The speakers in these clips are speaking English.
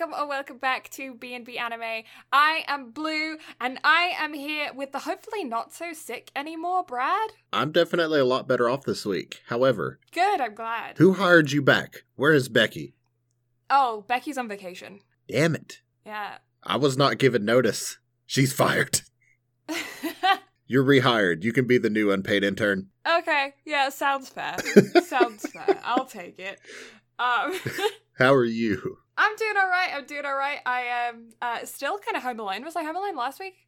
welcome or welcome back to B&B Anime. I am Blue, and I am here with the hopefully not so sick anymore, Brad. I'm definitely a lot better off this week. However, Good, I'm glad. who hired you back? Where is Becky? Oh, Becky's on vacation. Damn it. Yeah. I was not given notice. She's fired. You're rehired. You can be the new unpaid intern. okay, yeah, sounds fair. sounds fair. I'll take it. Um, How are you? I'm doing all right. I'm doing all right. I am uh, still kind of home alone. Was I home alone last week?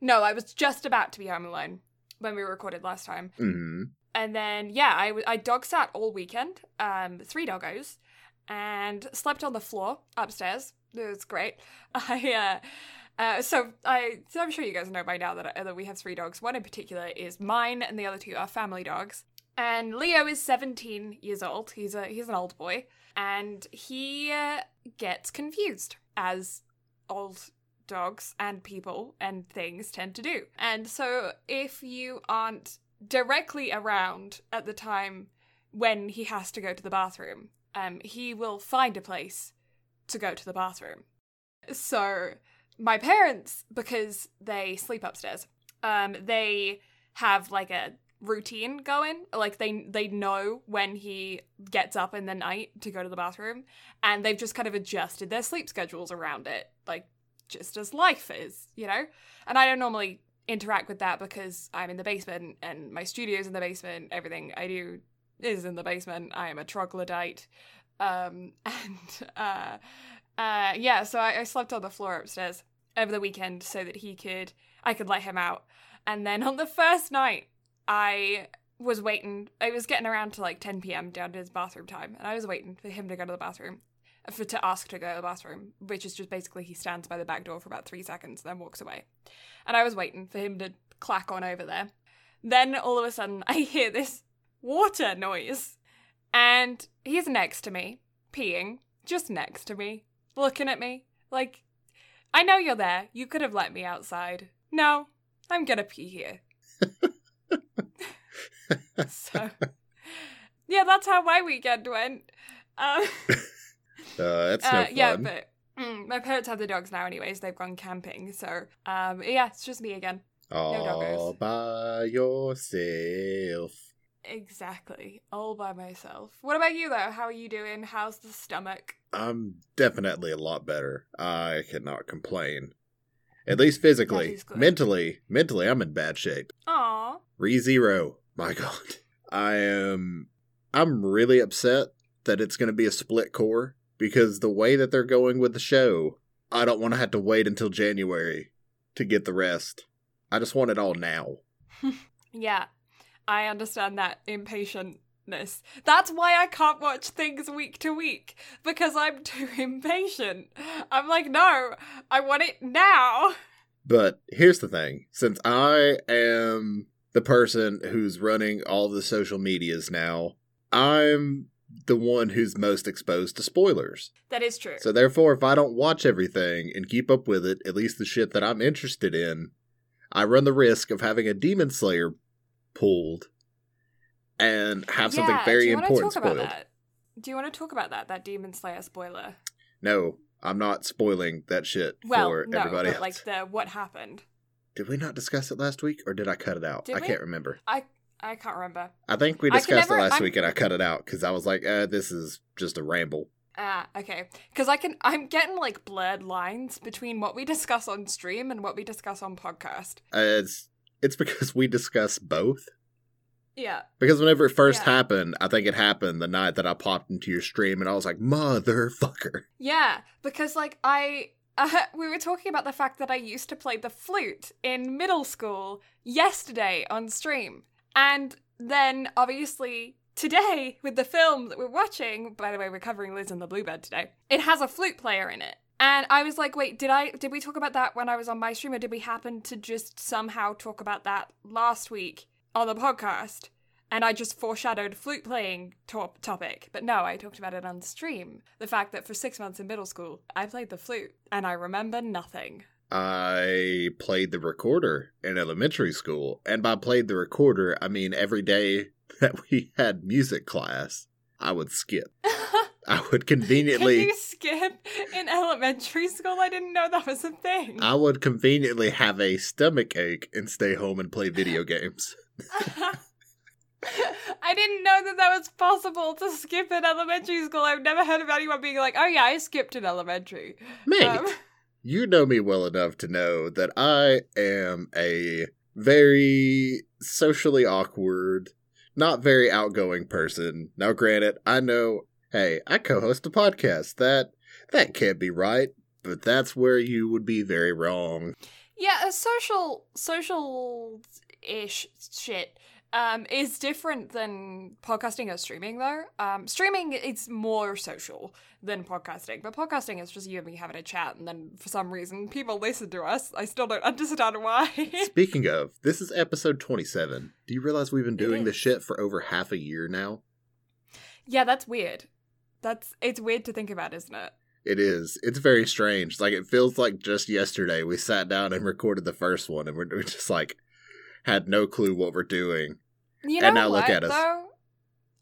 No, I was just about to be home alone when we recorded last time. hmm And then yeah, I I dog sat all weekend, um, three doggos, and slept on the floor upstairs. It was great. I uh, uh, so I so I'm sure you guys know by now that uh, that we have three dogs. One in particular is mine, and the other two are family dogs. And Leo is 17 years old. He's a he's an old boy, and he uh, gets confused as old dogs and people and things tend to do. And so if you aren't directly around at the time when he has to go to the bathroom, um, he will find a place to go to the bathroom. So my parents, because they sleep upstairs, um, they have like a routine going. Like they they know when he gets up in the night to go to the bathroom, and they've just kind of adjusted their sleep schedules around it, like just as life is, you know. And I don't normally interact with that because I'm in the basement and my studio's in the basement. Everything I do is in the basement. I am a troglodyte. Um, and uh, uh, yeah, so I, I slept on the floor upstairs over the weekend so that he could, I could let him out. And then on the first night, I was waiting. It was getting around to like 10 p.m. down to his bathroom time, and I was waiting for him to go to the bathroom, uh, for to ask to go to the bathroom, which is just basically he stands by the back door for about three seconds, then walks away. And I was waiting for him to clack on over there. Then all of a sudden, I hear this water noise, and he's next to me, peeing, just next to me, looking at me like, I know you're there. You could have let me outside. No, I'm gonna pee here. so, yeah, that's how my weekend went. Um, Uh, that's no uh, fun. yeah, but mm, my parents have the dogs now, anyways. They've gone camping, so um, yeah, it's just me again. All doggos. by yourself. Exactly, all by myself. What about you though? How are you doing? How's the stomach? I'm definitely a lot better. I cannot complain. At least physically. That is good. Mentally, mentally, I'm in bad shape. Aw, Re zero. My God. I am. I'm really upset that it's going to be a split cour because the way that they're going with the show, I don't want to have to wait until January to get the rest. I just want it all now. yeah, I understand that impatientness. That's why I can't watch things week to week because I'm too impatient. I'm like, no, I want it now. But here's the thing since I am the person who's running all the social medias now, I'm the one who's most exposed to spoilers. That is true. So therefore, if I don't watch everything and keep up with it, at least the shit that I'm interested in, I run the risk of having a Demon Slayer pulled and have something Yeah, very do you wanna important talk spoiled. About that? Do you want to talk about that? That Demon Slayer spoiler? No, I'm not spoiling that shit Well, for no, everybody else. like the what happened. Did we not discuss it last week or did I cut it out? Did I we? can't remember. I I can't remember. I think we discussed never- it last I'm- week and I cut it out because I was like, uh, this is just a ramble. Ah, okay. Because I can, I'm getting like blurred lines between what we discuss on stream and what we discuss on podcast. Uh, it's it's because we discuss both. Yeah. Because whenever it first Yeah. happened, I think it happened the night that I popped into your stream, and I was like, "Motherfucker!" Yeah, because like I uh, we were talking about the fact that I used to play the flute in middle school yesterday on stream. And then obviously today with the film that we're watching, by the way, we're covering Liz and the Bluebird today. It has a flute player in it. And I was like, wait, did I did we talk about that when I was on my stream or did we happen to just somehow talk about that last week on the podcast? And I just foreshadowed flute playing top topic. But no, I talked about it on stream. The fact that for six months in middle school, I played the flute, and I remember nothing. I played the recorder in elementary school, and by played the recorder, I mean every day that we had music class, I would skip. I would Can conveniently you skip in elementary school. I didn't know that was a thing. I would conveniently have a stomach ache and stay home and play video games. I didn't know that that was possible to skip in elementary school. I've never heard of anyone being like, "Oh yeah, I skipped in elementary." Mate, Um, you know me well enough to know that I am a very socially awkward, not very outgoing person. Now, granted, I know, hey, I co-host a podcast. That that can't be right, but that's where you would be very wrong. Yeah, a social social ish shit um is different than podcasting or streaming though. Um streaming it's more social than podcasting, but podcasting is just you and me having a chat and then for some reason people listen to us. I still don't understand why. Speaking of, this is episode 27. Do you realize we've been doing this shit for over half a year now? yeah, that's weird. That's it's weird to think about, isn't it? It is. It's very strange. Like it feels like just yesterday we sat down and recorded the first one, and we're, we just like had no clue what we're doing. You know And now what, look at us. though?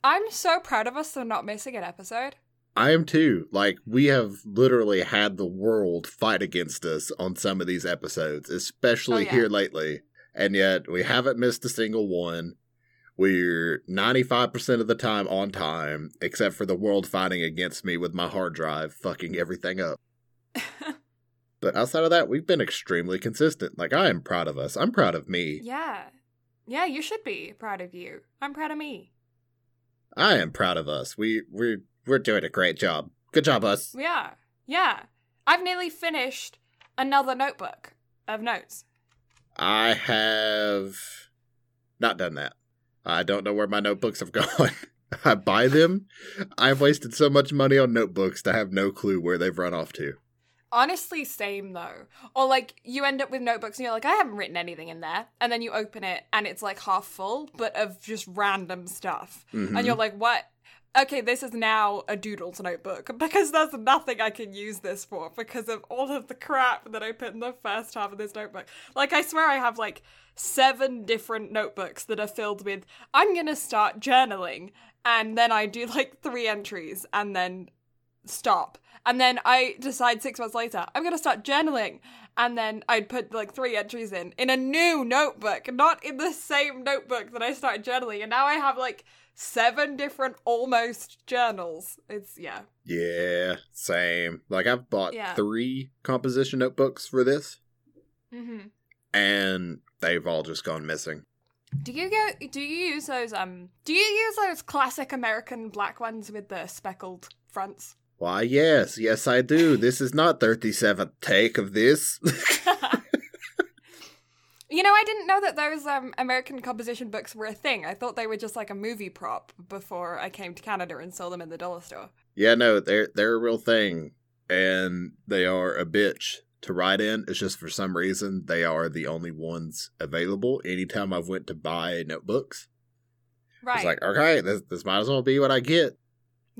I'm so proud of us for not missing an episode. I am too. Like we have literally had the world fight against us on some of these episodes, especially Oh, yeah. here lately, and yet we haven't missed a single one. We're 95% of the time on time, except for the world fighting against me with my hard drive fucking everything up. But outside of that, we've been extremely consistent. Like, I am proud of us. I'm proud of me. yeah. Yeah, you should be proud of you. I'm proud of me. I am proud of us. We we're we're doing a great job. Good job, us. We are. Yeah. I've nearly finished another notebook of notes. I have not done that. I don't know where my notebooks have gone. I buy them. I've wasted so much money on notebooks to have no clue where they've run off to. Honestly, same though. Or like you end up with notebooks and you're like, I haven't written anything in there. And then you open it and it's like half full, but of just random stuff. Mhm. And you're like, what? Okay, this is now a doodles notebook because there's nothing I can use this for because of all of the crap that I put in the first half of this notebook. Like, I swear I have like seven different notebooks that are filled with, I'm gonna start journaling. And then I do like three entries and then stop. And then I decide six months later, I'm gonna start journaling. And then I'd put like three entries in in a new notebook, not in the same notebook that I started journaling. And now I have like seven different almost journals. It's yeah. Yeah, same. Like I've bought Yeah. three composition notebooks for this, Mm-hmm. and they've all just gone missing. Do you go? Do you use those? Um. Do you use those classic American black ones with the speckled fronts? Why, yes, yes, I do. This is not 37th take of this. You know, I didn't know that those um, American composition books were a thing. I thought they were just like a movie prop before I came to Canada and saw them in the dollar store. yeah, no, they're they're a real thing, and they are a bitch to write in. It's just for some reason they are the only ones available. Anytime I've went to buy notebooks, Right. it's like okay, this this might as well be what I get.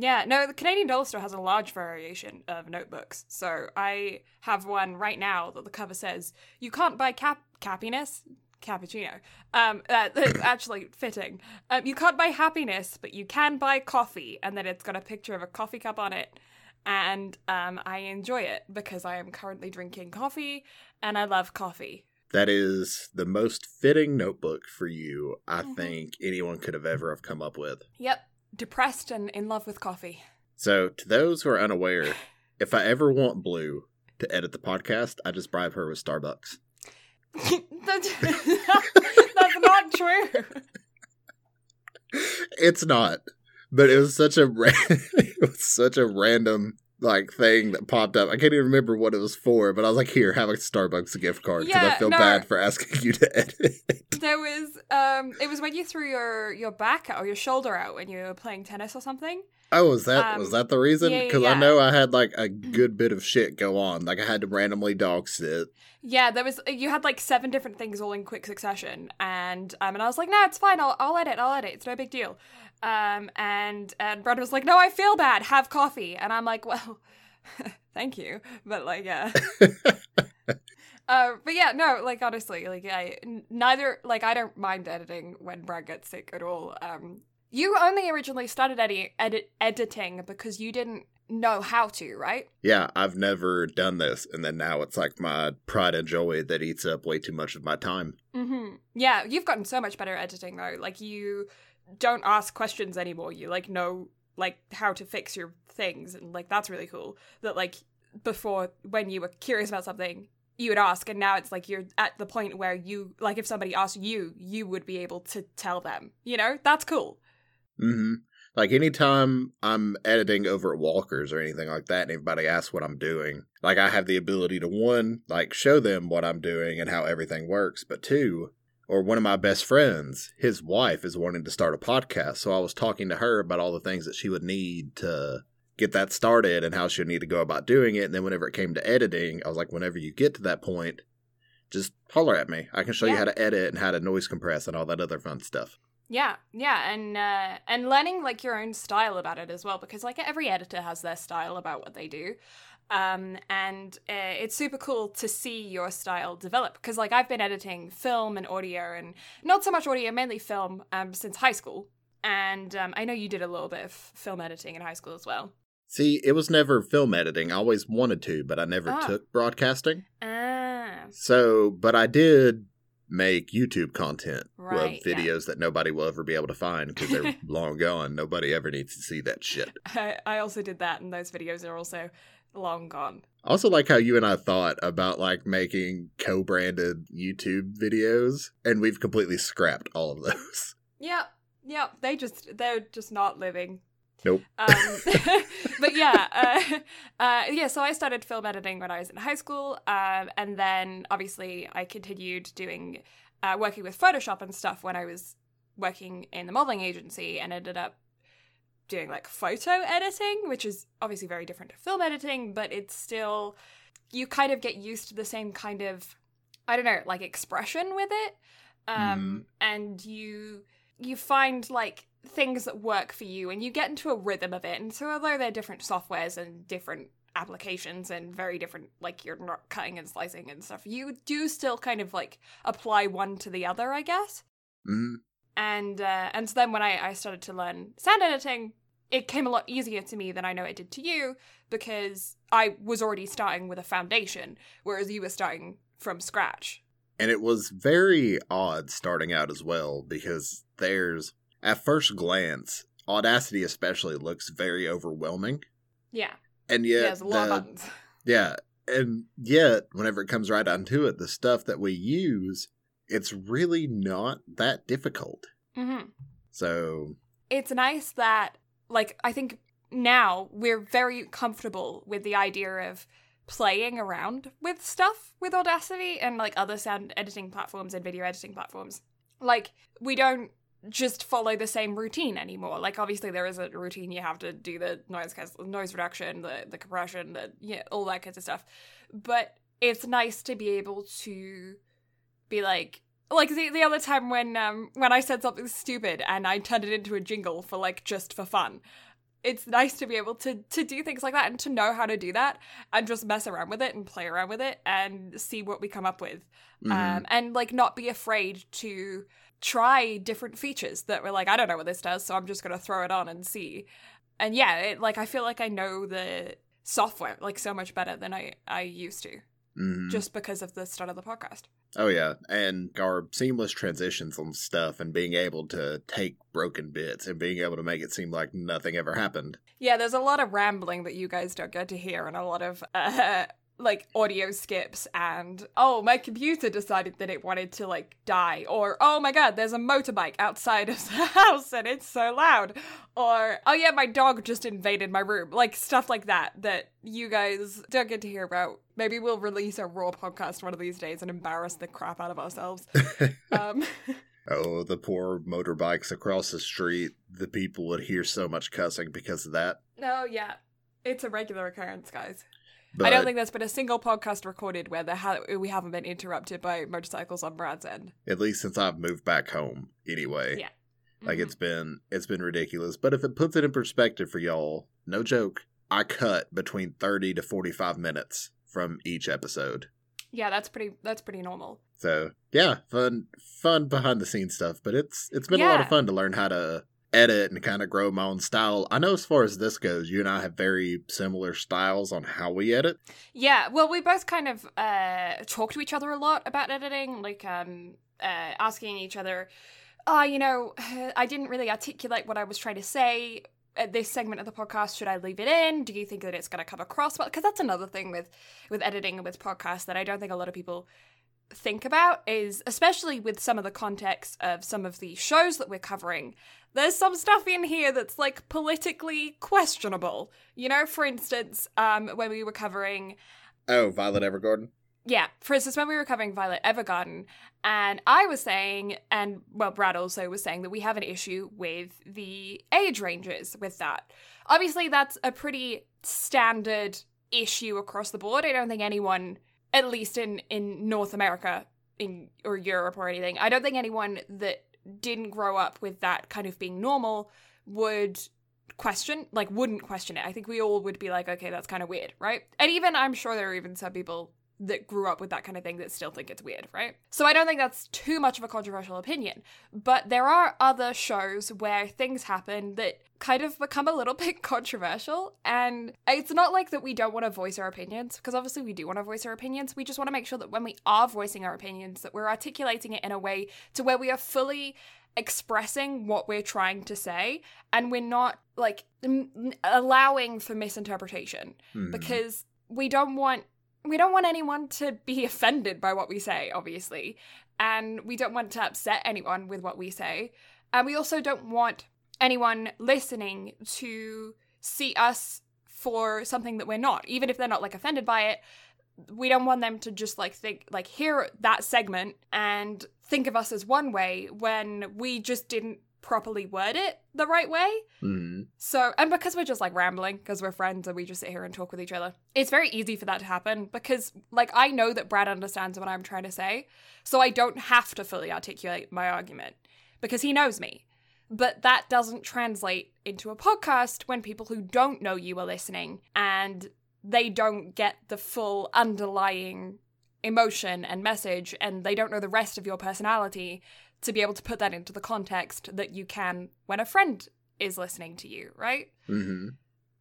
Yeah, no, the Canadian dollar store has a large variation of notebooks. So I have one right now that the cover says, You can't buy cap cappiness. Cappuccino. Um, uh, that's actually fitting. Um, you can't buy happiness, but you can buy coffee, and then it's got a picture of a coffee cup on it. And um, I enjoy it because I am currently drinking coffee, and I love coffee. That is the most fitting notebook for you, I Mhm. think anyone could have ever have come up with. Yep, depressed and in love with coffee. So, to those who are unaware, if I ever want Blue to edit the podcast, I just bribe her with Starbucks. that's, that's not true. It's not, but it was such a ra- it was such a random like thing that popped up. I can't even remember what it was for, but I was like, "Here, have a Starbucks gift card," because I feel no. bad for asking you to edit. There was um, it was when you threw your your back out or your shoulder out when you were playing tennis or something. Oh, was that Um, was that the reason? yeah, yeah, Because yeah. I know I had like a good bit of shit go on. Like I had to randomly dog sit. Yeah, there was you had like seven different things all in quick succession, and um, and I was like, no, it's fine, I'll I'll edit, I'll edit, it's no big deal. Um, and and Brad was like, no, I feel bad, have coffee, and I'm like, well, thank you, but like, yeah. Uh, but yeah, no, like honestly, like I n- neither like I don't mind editing when Brad gets sick at all. Um, you only originally started edi- edit editing because you didn't know how to, right? Yeah, I've never done this, and then now it's like my pride and joy that eats up way too much of my time. Mm-hmm. Yeah, you've gotten so much better editing though. Like you don't ask questions anymore. You like know like how to fix your things, and like that's really cool. That like before when you were curious about something, you would ask, and now it's like you're at the point where you like if somebody asked you, you would be able to tell them. You know, that's cool. Mm-hmm. Like anytime I'm editing over at Walker's or anything like that, and everybody asks what I'm doing, like I have the ability to one, like show them what I'm doing and how everything works, but two, or one of my best friends, his wife is wanting to start a podcast. So I was talking to her about all the things that she would need to get that started and how she would need to go about doing it. And then whenever it came to editing, I was like, whenever you get to that point, just holler at me. I can show Yeah. you how to edit and how to noise compress and all that other fun stuff. Yeah, yeah, and uh, and learning like your own style about it as well, because like every editor has their style about what they do, um, and uh, it's super cool to see your style develop. Because like I've been editing film and audio, and not so much audio, mainly film, um, since high school, and um, I know you did a little bit of film editing in high school as well. See, it was never film editing. I always wanted to, but I never Ah. took broadcasting. Ah, So, but I did make YouTube content Right, of yeah. videos that nobody will ever be able to find because they're long gone. Nobody ever needs to see that shit. I, I also did that, and those videos are also long gone. I also like how you and I thought about like making co-branded YouTube videos, and we've completely scrapped all of those. Yep, yep. They just they're just not living. Nope. Um, but yeah, uh, uh, yeah. So I started film editing when I was in high school, um, and then obviously I continued doing uh, working with Photoshop and stuff when I was working in the modeling agency, and ended up doing like photo editing, which is obviously very different to film editing, but it's still you kind of get used to the same kind of I don't know, like expression with it. Um and you you find like things that work for you and you get into a rhythm of it. And so although they're different softwares and different applications and very different like you're not cutting and slicing and stuff, you do still kind of like apply one to the other, I guess Mm, and uh, and so then when I, I started to learn sound editing it came a lot easier to me than i know it did to you because i was already starting with a foundation whereas you were starting from scratch and it was very odd starting out as well because there's at first glance, Audacity especially looks very overwhelming, yeah and yeah yet lot the- of buttons Yeah, and yet, whenever it comes right onto it, the stuff that we use, it's really not that difficult. Mm-hmm. So, it's nice that like i think now we're very comfortable with the idea of playing around with stuff with audacity and like other sound editing platforms and video editing platforms. Like we don't just follow the same routine anymore. Like obviously there is a routine you have to do the noise cas- noise reduction the the compression the yeah all that kinds of stuff. But it's nice to be able to be like like the, the other time when um when I said something stupid and I turned it into a jingle for like just for fun. It's nice to be able to to do things like that and to know how to do that and just mess around with it and play around with it and see what we come up with. mhm. Um and like not be afraid to try different features that were like I don't know what this does so I'm just going to throw it on and see. And yeah, it, like I feel like I know the software like so much better than I I used to Mhm. just because of the start of the podcast. oh yeah, and our seamless transitions on stuff, and being able to take broken bits and being able to make it seem like nothing ever happened. Yeah, there's a lot of rambling that you guys don't get to hear, and a lot of uh, like audio skips. And oh, my computer decided that it wanted to like die, or oh my god, there's a motorbike outside of the house and it's so loud, or oh yeah, my dog just invaded my room. Like stuff like that that you guys don't get to hear about. Maybe we'll release a raw podcast one of these days and embarrass the crap out of ourselves. um, Oh, the poor motorbikes across the street. The people would hear so much cussing because of that. no, yeah, it's a regular occurrence, guys. But I don't think there's been a single podcast recorded where ha- we haven't been interrupted by motorcycles on Brad's end. at least since I've moved back home, anyway. Yeah. Like Mhm. it's been it's been ridiculous. But if it puts it in perspective for y'all, no joke, I cut between thirty to forty five minutes from each episode. yeah, that's pretty. That's pretty normal. So yeah, fun fun behind the scenes stuff. But it's it's been a lot of fun to learn how to edit and kind of grow my own style. I know as far as this goes, you and I have very similar styles on how we edit. Yeah, well, we both kind of uh, talk to each other a lot about editing, like um, uh, asking each other, oh, you know, I didn't really articulate what I was trying to say at this segment of the podcast should i leave it in? Do you think that it's going to come across well? Because that's another thing with with editing and with podcasts that i don't think a lot of people think about is especially with some of the context of some of the shows that we're covering there's some stuff in here that's like politically questionable. You know for instance um when we were covering oh violet evergarden yeah, for instance, when we were covering Violet Evergarden, and I was saying, and well, Brad also was saying that we have an issue with the age ranges with that. Obviously, that's a pretty standard issue across the board. I don't think anyone, at least in in North America, in or Europe or anything, I don't think anyone that didn't grow up with that kind of being normal would question like wouldn't question it i think we all would be like okay that's kind of weird right and even i'm sure there are even some people that grew up with that kind of thing that still think it's weird, right? So I don't think that's too much of a controversial opinion. But there are other shows where things happen that kind of become a little bit controversial. And it's not like that we don't want to voice our opinions, because obviously we do want to voice our opinions. We just want to make sure that when we are voicing our opinions, that we're articulating it in a way to where we are fully expressing what we're trying to say and we're not like m- allowing for misinterpretation mm. because we don't want we don't want anyone to be offended by what we say, obviously. And we don't want to upset anyone with what we say. And we also don't want anyone listening to see us for something that we're not, even if they're not like offended by it. We don't want them to just like think, like, hear that segment and think of us as one way when we just didn't properly word it the right way. Mm-hmm. So, and because we're just like rambling, because we're friends and we just sit here and talk with each other, it's very easy for that to happen because, like, I know that Brad understands what I'm trying to say. So I don't have to fully articulate my argument because he knows me. But that doesn't translate into a podcast when people who don't know you are listening and they don't get the full underlying emotion and message and they don't know the rest of your personality to be able to put that into the context that you can when a friend is listening to you, right? Mm-hmm.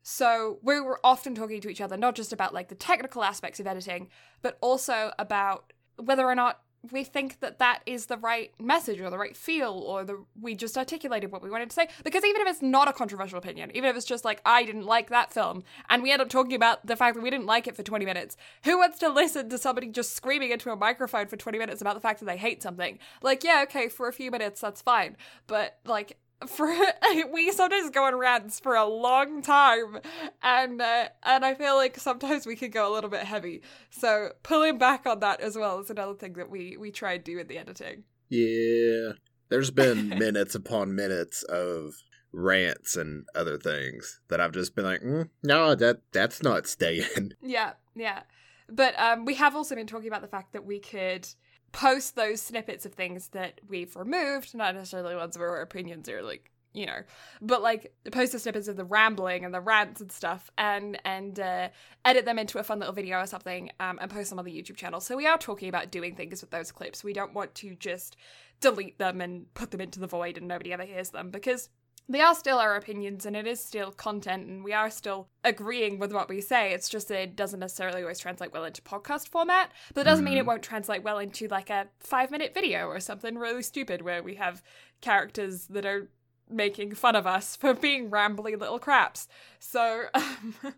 So we were often talking to each other, not just about like the technical aspects of editing, but also about whether or not we think that that is the right message or the right feel or the we just articulated what we wanted to say. Because even if it's not a controversial opinion even if it's just like i didn't like that film and we end up talking about the fact that we didn't like it for 20 minutes who wants to listen to somebody just screaming into a microphone for 20 minutes about the fact that they hate something? Like yeah okay for a few minutes that's fine. But like for we sometimes go on rants for a long time and uh, and I feel like sometimes we can go a little bit heavy. So pulling back on that as well is another thing that we we try and do in the editing. Yeah. There's been minutes upon minutes of rants and other things that I've just been like mm, no that that's not staying. Yeah yeah. But um we have also been talking about the fact that we could post those snippets of things that we've removed, not necessarily ones where our opinions are like you know but like post the snippets of the rambling and the rants and stuff and and uh, edit them into a fun little video or something um, and post them on the youtube channel. So we are talking about doing things with those clips. We don't want to just delete them and put them into the void and nobody ever hears them because they are still our opinions and it is still content and we are still agreeing with what we say. It's just that it doesn't necessarily always translate well into podcast format, but it doesn't mm-hmm. mean it mm-hmm. won't translate well into like a five minute video or something really stupid where we have characters that are making fun of us for being rambly little craps. So, um,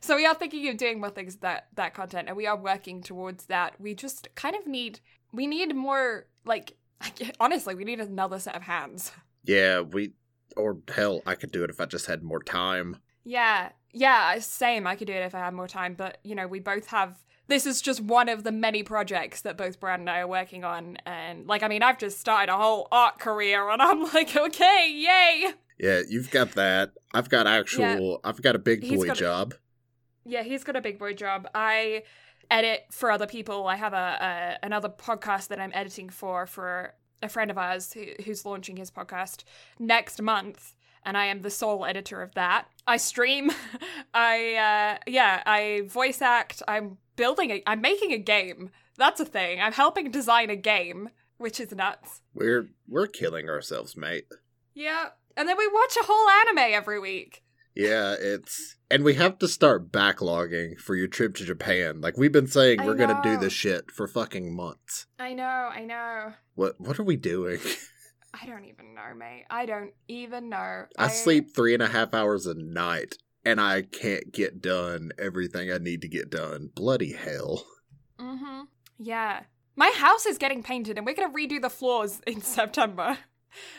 so we are thinking of doing more things that that content and we are working towards that. We just kind of need we need more like honestly, we need another set of hands. Yeah, we or hell, I could do it if I just had more time. Yeah, yeah, same. I could do it if I had more time, but you know, we both have. This is just one of the many projects that both Brad and I are working on, and like, I mean, I've just started a whole art career, and I'm like, okay, yay! Yeah, you've got that. I've got actual. Yeah. I've got a big boy job. A, yeah, he's got a big boy job. I edit for other people. I have a, a another podcast that I'm editing for for a friend of ours who, who's launching his podcast next month and I am the sole editor of that. I stream, I uh yeah, I voice act, I'm building a I'm making a game. That's a thing. I'm helping design a game, which is nuts. We're we're killing ourselves, mate. Yeah, And then we watch a whole anime every week. Yeah, it's and we have to start backlogging for your trip to Japan. Like we've been saying I we're to do this shit for fucking months. I know, I know. What what are we doing? I don't even know, mate. I don't even know. I sleep three and a half hours a night and I can't get done everything I need to get done. Bloody hell. Mm-hmm. Yeah. My house is getting painted and we're gonna redo the floors in September.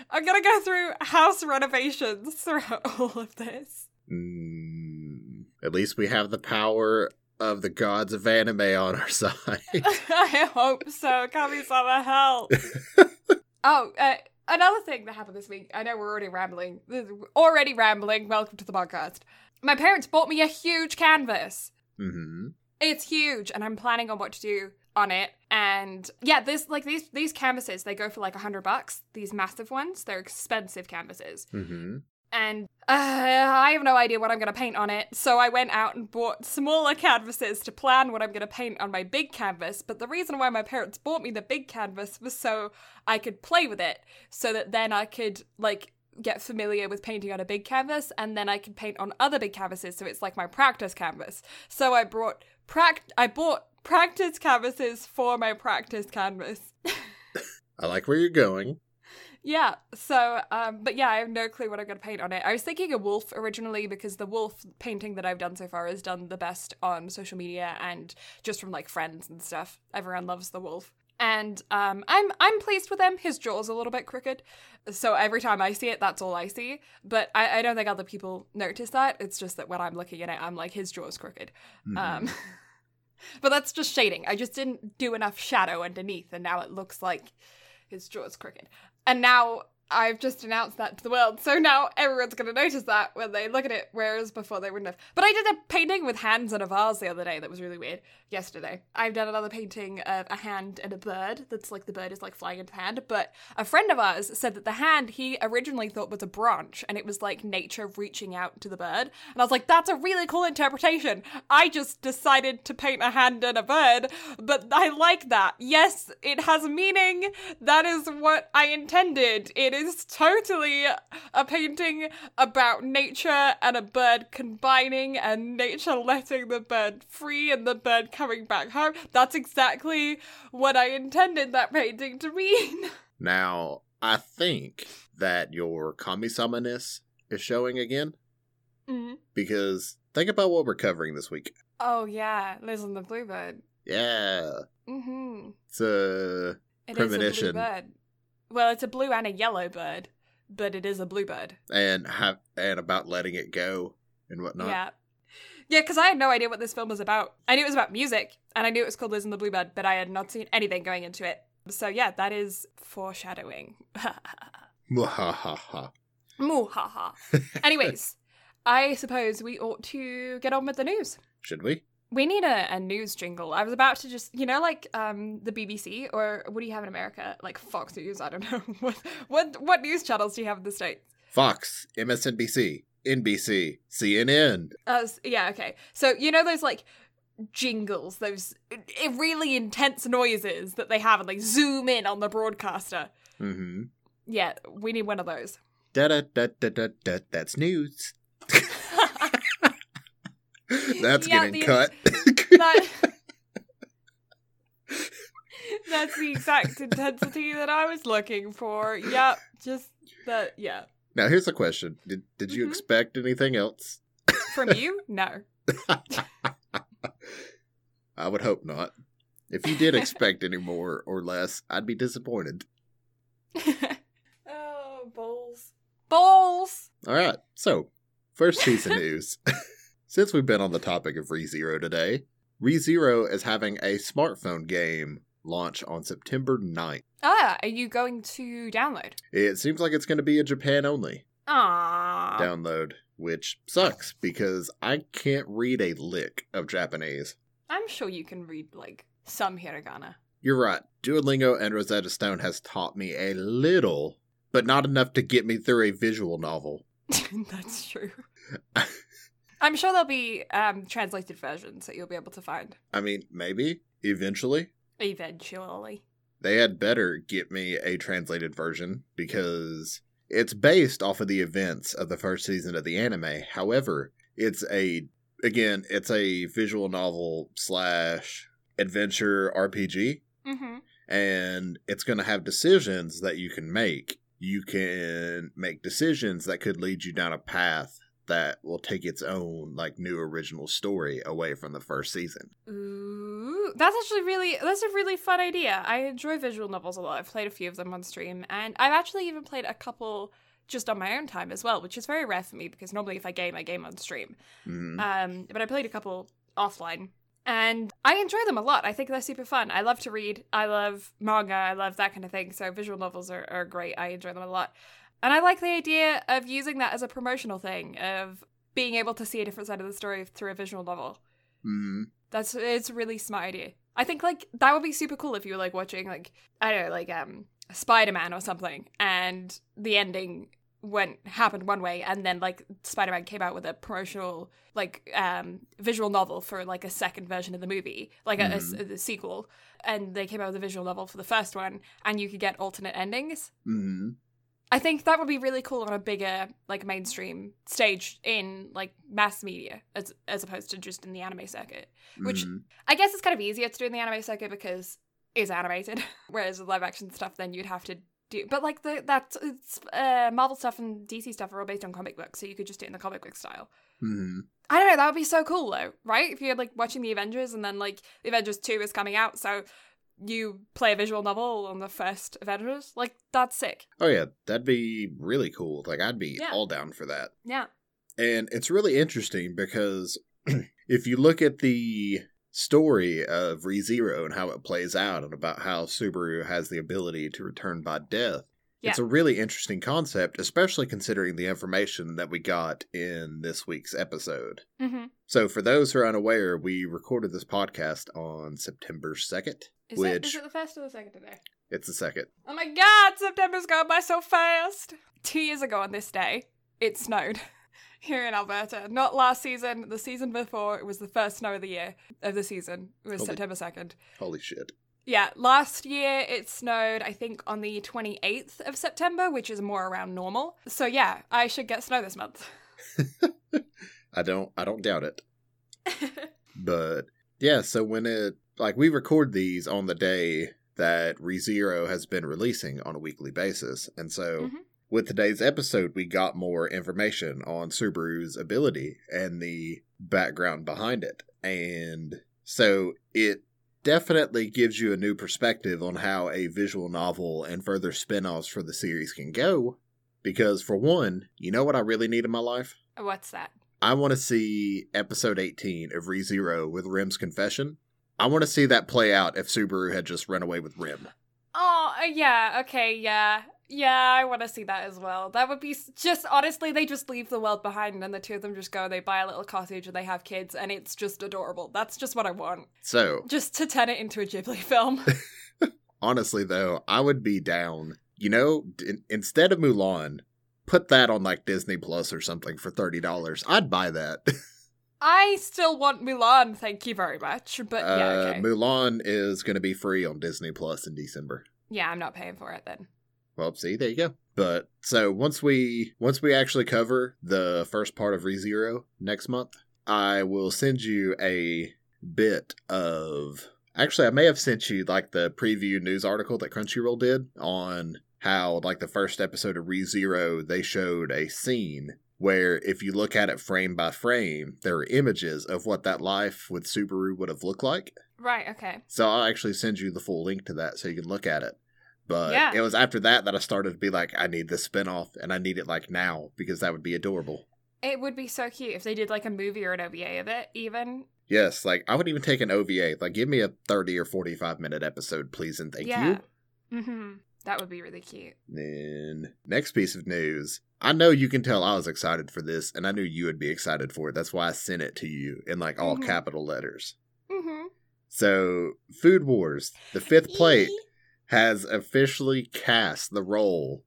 I'm gonna go through house renovations throughout all of this. Mm, at least we have the power of the gods of anime on our side. I hope so. Kami-sama, help. oh, uh, another thing that happened this week. I know we're already rambling. Already rambling. Welcome to the podcast. My parents bought me a huge canvas. hmm It's huge, and I'm planning on what to do on it. And yeah, this like these these canvases they go for like a hundred bucks. These massive ones, they're expensive canvases. hmm And uh, I have no idea what I'm gonna paint on it. So I went out and bought smaller canvases to plan what I'm gonna paint on my big canvas. But the reason why my parents bought me the big canvas was so I could play with it, so that then I could like get familiar with painting on a big canvas and then I could paint on other big canvases so it's like my practice canvas. So I brought prac I bought practice canvases for my practice canvas. I like where you're going. yeah, so um but yeah, I have no clue what I'm going to paint on it. I was thinking a wolf originally because the wolf painting that I've done so far has done the best on social media and just from like friends and stuff. Everyone loves the wolf. And um, I'm I'm pleased with him. His jaw's a little bit crooked, so every time I see it, that's all I see. But I, I don't think other people notice that. It's just that when I'm looking at it, I'm like, his jaw's crooked. Mhm. Um, but that's just shading. I just didn't do enough shadow underneath, and now it looks like his jaw's crooked. And now I've just announced that to the world, so now everyone's going to notice that when they look at it, whereas before they wouldn't have. But I did a painting with hands and a vase the other day that was really weird. Yesterday, I've done another painting of a hand and a bird. That's like the bird is like flying into the hand. But a friend of ours said that the hand he originally thought was a branch, and it was like nature reaching out to the bird. And I was like, that's a really cool interpretation. I just decided to paint a hand and a bird, but I like that. Yes, it has meaning. That is what I intended. It is totally a painting about nature and a bird combining and nature letting the bird free and the bird coming back home. That's exactly what I intended that painting to mean. Now, I think that your kami-sama-ness is showing again Mm. because think about what we're covering this week. Oh yeah, Liz and the Bluebird. Yeah, Mm-hmm. it's a It is a Premonition. blue bird. Well, it's a blue and a yellow bird, but it is a bluebird. and have and about letting it go and whatnot. Yeah. Yeah, because I had no idea what this film was about. I knew it was about music, and I knew it was called Liz and the Bluebird, but I had not seen anything going into it. So yeah, that is foreshadowing. Mwahaha. Muhaha. Anyways, I suppose we ought to get on with the news. Should we? We need a, a news jingle. I was about to just, you know, like um the BBC or what do you have in America? Like Fox News. I don't know what what what news channels do you have in the states? Fox, MSNBC, NBC, CNN. Uh, yeah, okay. So you know those like jingles, those really intense noises that they have, and they zoom in on the broadcaster. Mm-hmm. Yeah, we need one of those. Da da da da da da. That's news. That's Yeah, getting the- cut. that that's the exact intensity that I was looking for. Yep, just that. Yeah, now here's a question: Did did you Mhm. expect anything else? from you, no. I would hope not. If you did expect any more or less, I'd be disappointed. oh, bowls, bowls. All right, so first piece of news. Since we've been on the topic of ReZero today, ReZero is having a smartphone game launch on September 9th. Ah, are you going to download? It seems like it's going to be a Japan only Ah, download, which sucks because I can't read a lick of Japanese. I'm sure you can read like some hiragana. You're right. Duolingo and Rosetta Stone has taught me a little, but not enough to get me through a visual novel. That's true. I'm sure there'll be um, translated versions that you'll be able to find I mean, maybe eventually. eventually. They had better get me a translated version because it's based off of the events of the first season of the anime. However, it's a again, it's a visual novel slash adventure RPG, Mm-hmm. and it's going to have decisions that you can make. You can make decisions that could lead you down a path that will take its own like new original story away from the first season. Ooh, that's actually really that's a really fun idea. I enjoy visual novels a lot. I've played a few of them on stream, and I've actually even played a couple just on my own time as well, which is very rare for me because normally if I game, I game on stream. Mhm. Um, but I played a couple offline, and I enjoy them a lot. I think they're super fun. I love to read. I love manga. I love that kind of thing. So visual novels are, are great. I enjoy them a lot, and I like the idea of using that as a promotional thing of being able to see a different side of the story through a visual novel. Mhm. That's it's a really smart idea. I think like that would be super cool if you were like watching like I don't know like um Spider Man or something, and the ending went happened one way, and then like Spider Man came out with a promotional like um visual novel for like a second version of the movie, like a sequel, and they came out with a visual novel for the first one, and you could get alternate endings. Mhm. I think that would be really cool on a bigger like mainstream stage in like mass media as as opposed to just in the anime circuit. Which- Mhm. I guess it's kind of easier to do in the anime circuit because it's animated, whereas with live action stuff, then you'd have to do. But like the that it's, uh, Marvel stuff and DC stuff are all based on comic books, so you could just do it in the comic book style. Mhm. I don't know. That would be so cool though, right? If you're like watching the Avengers and then like the Avengers two is coming out, so you play a visual novel on the first Avengers, like that's sick. Oh yeah, that'd be really cool. Like I'd be Yeah. all down for that. Yeah. And it's really interesting because if you look at the story of ReZero and how it plays out and about how Subaru has the ability to return by death, it's a really interesting concept, especially considering the information that we got in this week's episode. Mm-hmm. So, for those who are unaware, we recorded this podcast on September 2nd. Is, Which- it, is it the first or the second today? It's the second. Oh my god, September's going by so fast. Two years ago on this day, it snowed here in Alberta. Not last season, the season before, it was the first snow of the year, of the season. It was Holy- September 2nd. Holy shit. Yeah, last year it snowed, I think, on the 28th of September, which is more around normal. So yeah, I should get snow this month. I don't I don't doubt it. But yeah, so when it like we record these on the day that ReZero has been releasing on a weekly basis. And so Mhm. with today's episode we got more information on Subaru's ability and the background behind it. And so it definitely gives you a new perspective on how a visual novel and further spin-offs for the series can go. Because for one, you know what I really need in my life? What's that? I want to see episode 18 of ReZero with Rim's confession. I want to see that play out if Subaru had just run away with Rim. Oh, uh, yeah, okay, yeah. Yeah, I want to see that as well. That would be just honestly, they just leave the world behind and the two of them just go, they buy a little cottage and they have kids and it's just adorable. That's just what I want. So, Just to turn it into a Ghibli film. honestly, though, I would be down. You know, d- instead of Mulan, put that on like Disney Plus or something for $30. I'd buy that. I still want Mulan, thank you very much. But yeah, uh, okay. Mulan is going to be free on Disney Plus in December. yeah, I'm not paying for it then. Well, see, there you go. But so once we once we actually cover the first part of ReZero next month, I will send you a bit of actually I may have sent you like the preview news article that Crunchyroll did on how like the first episode of ReZero they showed a scene where if you look at it frame by frame, there are images of what that life with Subaru would have looked like. Right, okay. So I'll actually send you the full link to that so you can look at it. But Yeah. it was after that that I started to be like, I need this spinoff and I need it like now because that would be adorable. It would be so cute if they did like a movie or an OVA of it, even. Yes, like I would even take an OVA. Like give me a 30 or 45 minute episode, please and thank yeah. you. Mm-hmm. That would be really cute. Then next piece of news. I know you can tell I was excited for this and I knew you would be excited for it. That's why I sent it to you in like all Mhm. capital letters. Mm-hmm. So, Food Wars, the fifth plate has officially cast the role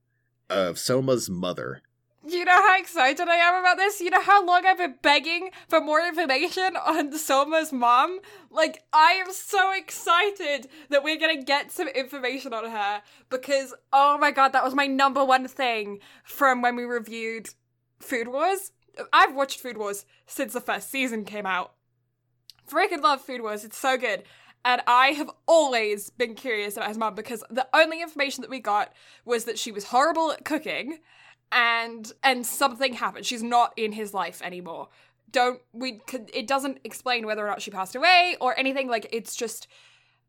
of Soma's mother. You know how excited I am about this? You know how long I've been begging for more information on Soma's mom? Like, I am so excited that we're gonna get some information on her because, oh my god, that was my number one thing from when we reviewed Food Wars. I've watched Food Wars since the first season came out. Freaking love Food Wars, it's so good. And I have always been curious about his mom because the only information that we got was that she was horrible at cooking and and something happened. She's not in his life anymore. Don't we could it doesn't explain whether or not she passed away or anything like it's just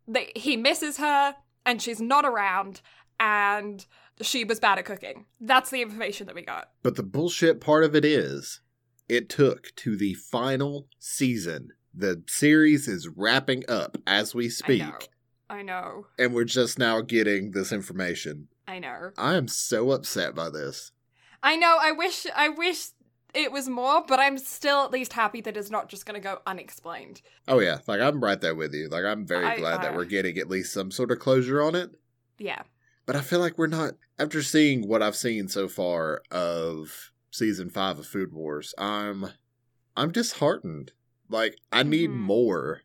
that he misses her and she's not around and she was bad at cooking. That's the information that we got. But the bullshit part of it is, it took to the final season. The series is wrapping up as we speak. I know. I know. And we're just now getting this information. I know. I am so upset by this. I know. I wish. I wish it was more, but I'm still at least happy that it's not just going to go unexplained. Oh yeah, like I'm right there with you. Like I'm very I- glad that uh, we're getting at least some sort of closure on it. Yeah. But I feel like we're not after seeing what I've seen so far of season 5 of Food Wars. I'm I'm disheartened. Like I need Mhm. more.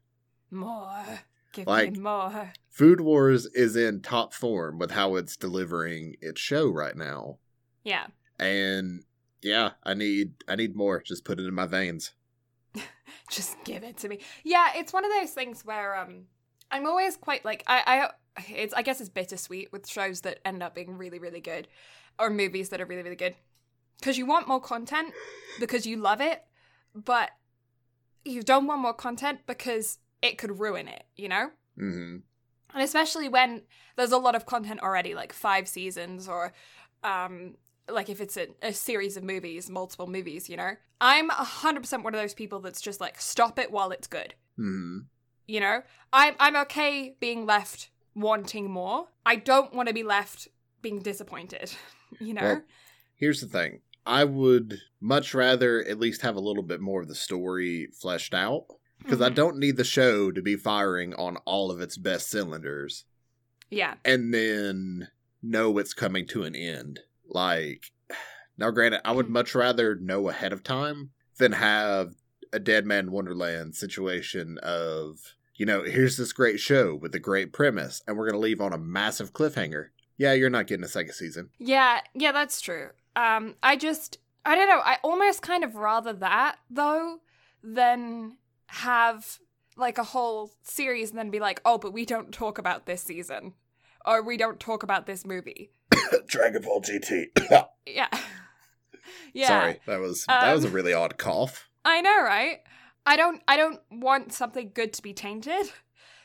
More. Give Like- me more. Food Wars is in top form with how it's delivering its show right now. Yeah. And yeah, I need I need more. Just put it in my veins. Just give it to me. Yeah, it's one of those things where um I'm always quite like I I it's I guess it's bittersweet with shows that end up being really really good or movies that are really really good because you want more content because you love it, but you don't want more content because it could ruin it, you know? hmm And especially when there's a lot of content already, like five seasons or um like if it's a, a series of movies, multiple movies, you know? I'm 100% one of those people that's just like stop it while it's good. hmm You know? I'm I'm okay being left wanting more. I don't want to be left being disappointed, you know? Well, Here's the thing. I would much rather at least have a little bit more of the story fleshed out because I Mhm. don't need the show to be firing on all of its best cylinders Yeah. and then know it's coming to an end. Like, now granted, I would much rather know ahead of time than have a Deadman Wonderland situation of, you know, here's this great show with a great premise, and we're going to leave on a massive cliffhanger. Yeah, you're not getting a second season. Yeah, yeah, that's true. Um, I just, I don't know. I almost kind of rather that though than have like a whole series and then be like, oh, but we don't talk about this season or we don't talk about this movie. Dragon Ball GT. Yeah, yeah. Sorry, that was that was a Um, really odd cough. I know, right? I don't I don't want something good to be tainted.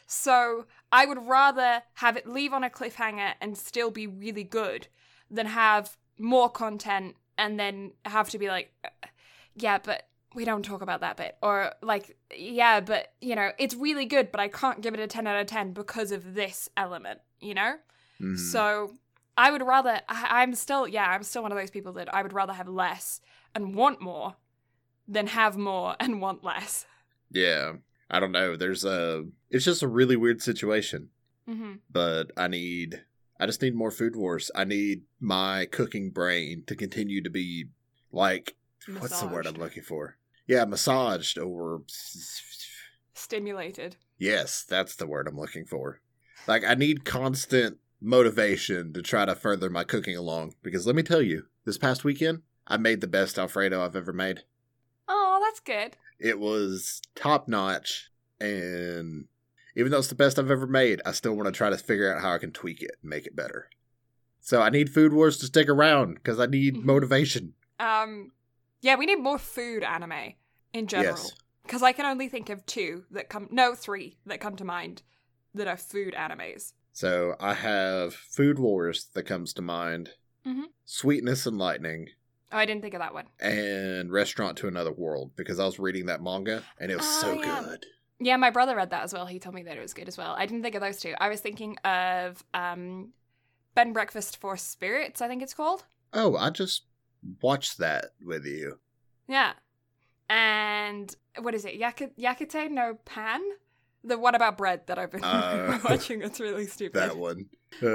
So I would rather have it leave on a cliffhanger and still be really good than have more content and then have to be like "Uh, yeah, but we don't talk about that bit or like yeah, but you know, it's really good but I can't give it a 10 out of 10 because of this element, you know? Mhm. So I would rather. I, I'm still, yeah, I'm still one of those people that I would rather have less and want more than have more and want less. yeah, I don't know. There's a. It's just a really weird situation, hmm but I need. I just need more food wars. I need my cooking brain to continue to be like what's the word I'm looking for? Yeah, massaged or Stimulated. yes, that's the word I'm looking for. Like I need constant motivation to try to further my cooking along because let me tell you, this past weekend I made the best alfredo I've ever made. Oh, that's good. It was top notch and even though it's the best I've ever made, I still want to try to figure out how I can tweak it and make it better. So I need Food Wars to stick around because I need Mhm. motivation. Um, yeah, we need more food anime in general Yes. because I can only think of two that come, no, three that come to mind that are food animes. So I have Food Wars that comes to mind, Mhm. Sweetness and Lightning, Oh, I didn't think of that one. and Restaurant to Another World because I was reading that manga and it was Oh, so yeah. good. Yeah, my brother read that as well. He told me that it was good as well. I didn't think of those two. I was thinking of um, Ben Breakfast for Spirits. I think it's called. Oh, I just watched that with you. Yeah. And what is it? Yak- Yakute no Pan? The one about bread that I've been Uh, watching. It's really stupid. That one. Uh,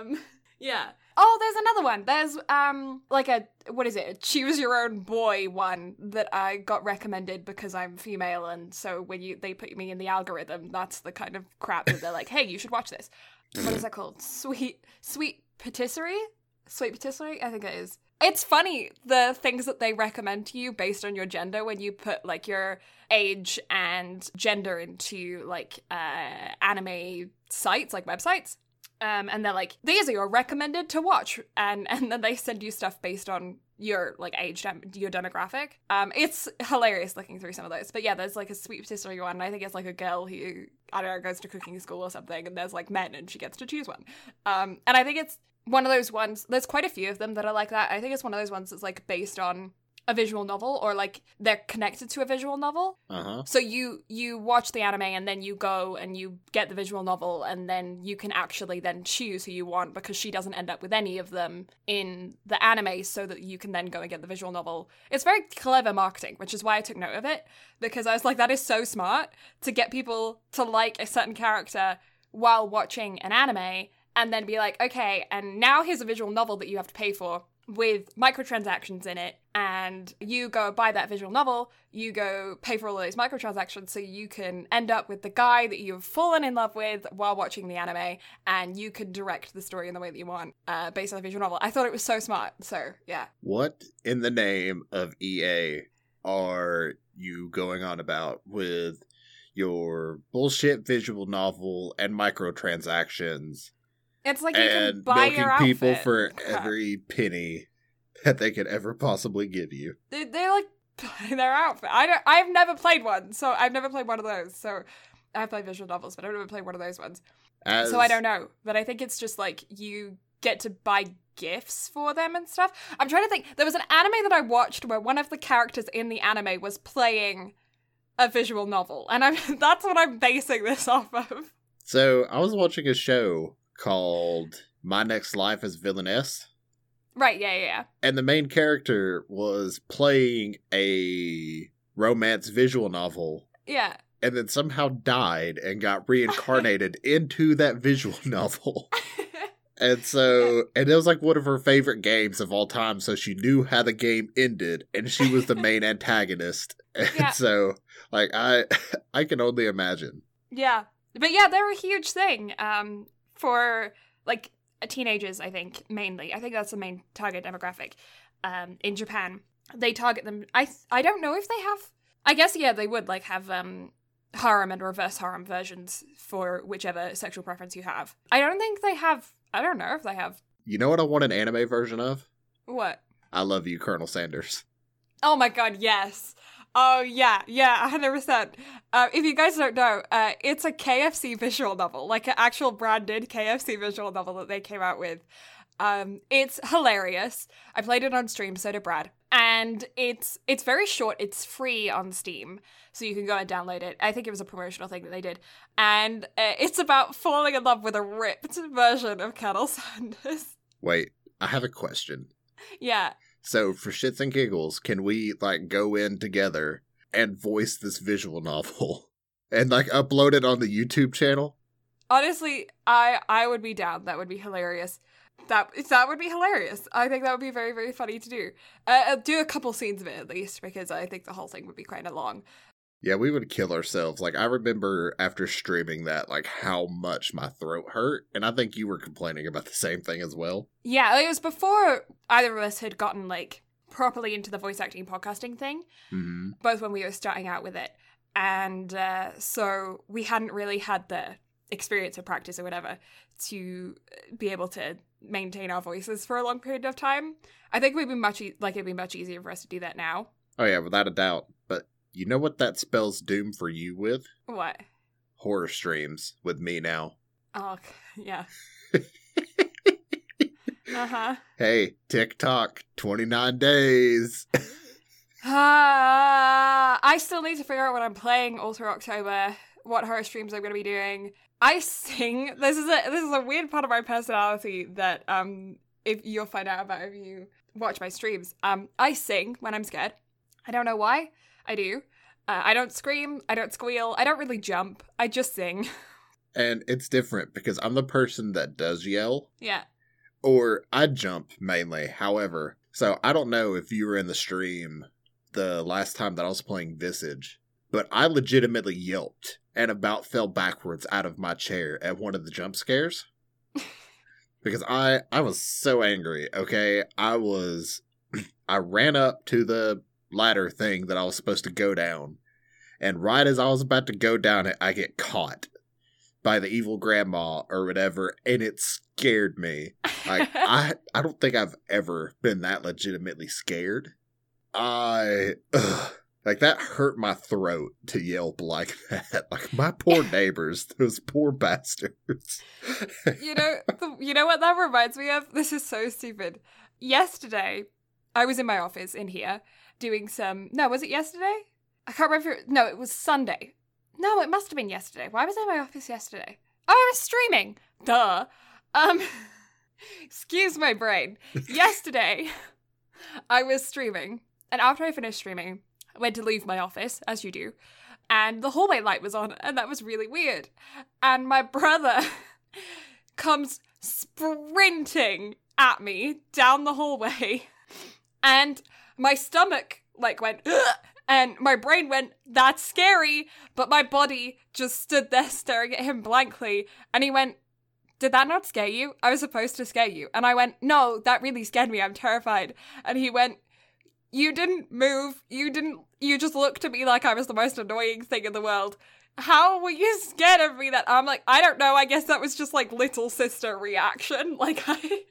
Um, yeah. Oh, there's another one. There's um like a what is it? A choose your own boy one that I got recommended because I'm female and so when you they put me in the algorithm, that's the kind of crap that they're like, "Hey, you should watch this." What is that called? Sweet sweet patisserie? Sweet patisserie? I think it is. It's funny the things that they recommend to you based on your gender when you put like your age and gender into like uh anime sites like websites um, and they're like, these are your recommended to watch, and and then they send you stuff based on your like age, dem- your demographic. Um, it's hilarious looking through some of those. But yeah, there's like a sweet patisserie one. I think it's like a girl who I don't know goes to cooking school or something, and there's like men, and she gets to choose one. Um, and I think it's one of those ones. There's quite a few of them that are like that. I think it's one of those ones that's like based on a visual novel or like they're connected to a visual novel. Uh-huh. So you you watch the anime and then you go and you get the visual novel and then you can actually then choose who you want because she doesn't end up with any of them in the anime so that you can then go and get the visual novel. It's very clever marketing, which is why I took note of it because I was like that is so smart to get people to like a certain character while watching an anime and then be like, "Okay, and now here's a visual novel that you have to pay for." with microtransactions in it and you go buy that visual novel you go pay for all those microtransactions so you can end up with the guy that you've fallen in love with while watching the anime and you can direct the story in the way that you want uh, based on the visual novel i thought it was so smart so yeah What in the name of EA are you going on about with your bullshit visual novel and microtransactions it's like you can buy milking your outfit. people for every penny that they could ever possibly give you? they, they like their outfit i don't i've never played one so i've never played one of those so i've played visual novels but i've never played one of those ones As, So I don't know, but I think it's just like you get to buy gifts for them and stuff. I'm trying to think. There was an anime that I watched where one of the characters in the anime was playing a visual novel, and I'm that's what I'm basing this off of. So I was watching a show called My Next Life as Villainess. Right? Yeah, yeah, yeah. and the main character was playing a romance visual novel Yeah. and then somehow died and got reincarnated into that visual novel. And so, and it was like one of her favorite games of all time. So she knew how the game ended, and she was the main antagonist. And Yeah. so, like, I, I can only imagine. Yeah. But yeah, they're a huge thing um, for like teenagers, I think, mainly. I think that's the main target demographic um, in Japan. They target them. I th- I don't know if they have. I guess yeah, they would like have um, harem and reverse harem versions for whichever sexual preference you have. I don't think they have. I don't know if they have You know what I want an anime version of? what. I love you, Colonel Sanders. Oh my god, yes. Oh yeah, yeah, hundred percent. Uh, if you guys don't know, uh, it's a KFC visual novel, like an actual branded KFC visual novel that they came out with. Um, it's hilarious. I played it on stream, so did Brad, and it's it's very short. It's free on Steam, so you can go and download it. I think it was a promotional thing that they did, and uh, it's about falling in love with a ripped version of Colonel Sanders. Wait, I have a question. yeah, So, for shits and giggles, can we like go in together and voice this visual novel and like upload it on the YouTube channel? Honestly, I I would be down. That would be hilarious. That that would be hilarious. I think that would be very very funny to do. Uh, uh, do a couple scenes of it at least because I think the whole thing would be kind of long. Yeah, we would kill ourselves. Like I remember after streaming that, like how much my throat hurt, and I think you were complaining about the same thing as well. Yeah, it was before either of us had gotten like properly into the voice acting podcasting thing. Mm-hmm. Both when we were starting out with it, and uh, so we hadn't really had the experience or practice or whatever to be able to maintain our voices for a long period of time. I think we'd be much e- like it'd be much easier for us to do that now. Oh yeah, without a doubt. But you know what that spells doom for you with? What? Horror streams with me now. Oh, yeah. uh huh. Hey, TikTok, twenty nine days. Uh, I still need to figure out what I'm playing all through October. What horror streams I'm going to be doing. I sing. This is a this is a weird part of my personality that um if you'll find out about if you watch my streams. Um, I sing when I'm scared. I don't know why. I do. Uh, I don't scream. I don't squeal. I don't really jump. I just sing. and it's different because I'm the person that does yell, yeah. or I'd jump mainly. However, so I don't know if you were in the stream the last time that I was playing Visage, but I legitimately yelped and about fell backwards out of my chair at one of the jump scares. because I I was so angry, okay? I was I ran up to the ladder thing that I was supposed to go down. And right as I was about to go down it, I get caught by the evil grandma or whatever, and it scared me. Like I I don't think I've ever been that legitimately scared. I ugh, like that hurt my throat to yelp like that. Like my poor neighbors, those poor bastards. you know, you know what that reminds me of? This is so stupid. Yesterday, I was in my office in here doing some. No, was it yesterday? I can't remember. It, no, it was Sunday. No, it must have been yesterday. Why was I in my office yesterday? Oh, I was streaming. Duh. Um, excuse my brain. yesterday, I was streaming, and after I finished streaming, I went to leave my office, as you do, and the hallway light was on, and that was really weird. And my brother comes sprinting at me down the hallway, and my stomach like went. Ugh! And my brain went, that's scary. But my body just stood there staring at him blankly. And he went, did that not scare you? I was supposed to scare you. And I went, no, that really scared me. I'm terrified. And he went, you didn't move. You didn't, you just looked at me like I was the most annoying thing in the world. How were you scared of me that I'm like, I don't know. I guess that was just like little sister reaction. Like I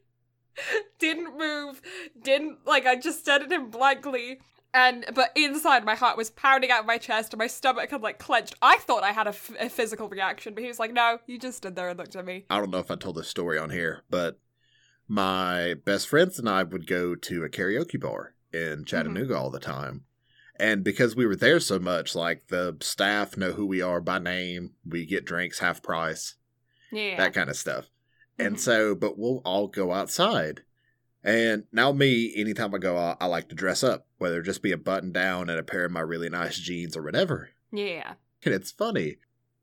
didn't move, didn't, like I just stared at him blankly. And but inside my heart was pounding out of my chest and my stomach had like clenched. I thought i had a, f- a physical reaction but he was like no you just stood there and looked at me. I don't know if i told this story on here but my best friends and i would go to a karaoke bar in chattanooga mm-hmm. all the time. And because we were there so much like the staff know who we are by name. We get drinks half price yeah. that kind of stuff. And so but we'll all go outside and now, me, anytime I go out, I like to dress up, whether it just be a button down and a pair of my really nice jeans or whatever. Yeah. And it's funny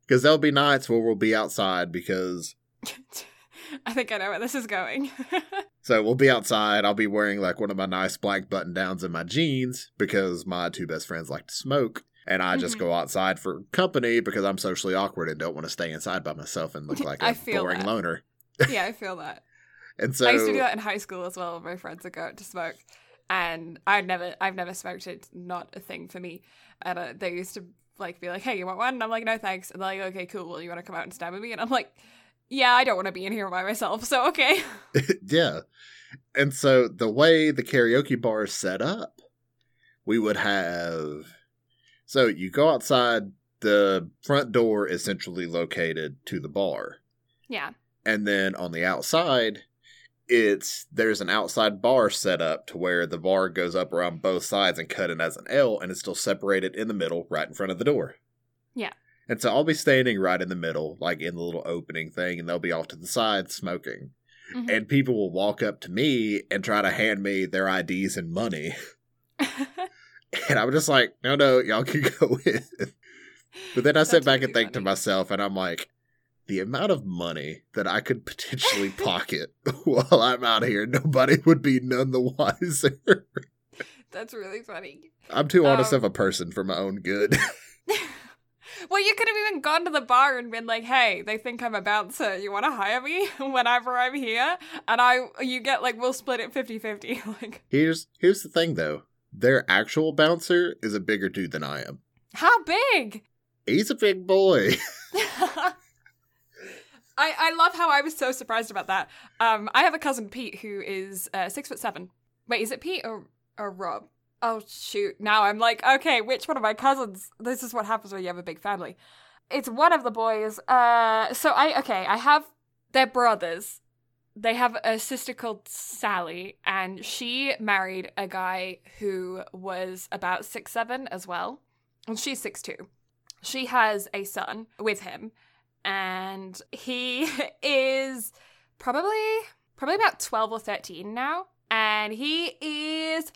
because there'll be nights where we'll be outside because. I think I know where this is going. so we'll be outside. I'll be wearing like one of my nice black button downs and my jeans because my two best friends like to smoke. And I just mm-hmm. go outside for company because I'm socially awkward and don't want to stay inside by myself and look like a boring that. loner. Yeah, I feel that. And so I used to do that in high school as well. My friends would go out to smoke, and I never, I've never smoked. It's not a thing for me. And uh, they used to like be like, "Hey, you want one?" And I'm like, "No, thanks." And they're like, "Okay, cool. Well, you want to come out and stand with me?" And I'm like, "Yeah, I don't want to be in here by myself, so okay." yeah. And so the way the karaoke bar is set up, we would have. So you go outside. The front door is centrally located to the bar. Yeah. And then on the outside, it's there's an outside bar set up to where the bar goes up around both sides and cut in as an L and it's still separated in the middle right in front of the door. Yeah. And so I'll be standing right in the middle, like in the little opening thing, and they'll be off to the side smoking. Mm-hmm. And people will walk up to me and try to hand me their IDs and money. and I'm just like, no, no, y'all can go in. But then I sit back and think funny. to myself, and I'm like, the amount of money that I could potentially pocket while I'm out here, nobody would be none the wiser. That's really funny. I'm too honest um, of a person for my own good. well, you could have even gone to the bar and been like, "Hey, they think I'm a bouncer. You want to hire me whenever I'm here?" And I, you get like, we'll split it 50-50. like, here's here's the thing though, their actual bouncer is a bigger dude than I am. How big? He's a big boy. I, I love how I was so surprised about that. Um, I have a cousin Pete who is uh, six foot seven. Wait, is it Pete or or Rob? Oh shoot! Now I'm like, okay, which one of my cousins? This is what happens when you have a big family. It's one of the boys. Uh, so I okay, I have their brothers. They have a sister called Sally, and she married a guy who was about six seven as well, and she's six two. She has a son with him and he is probably probably about 12 or 13 now and he is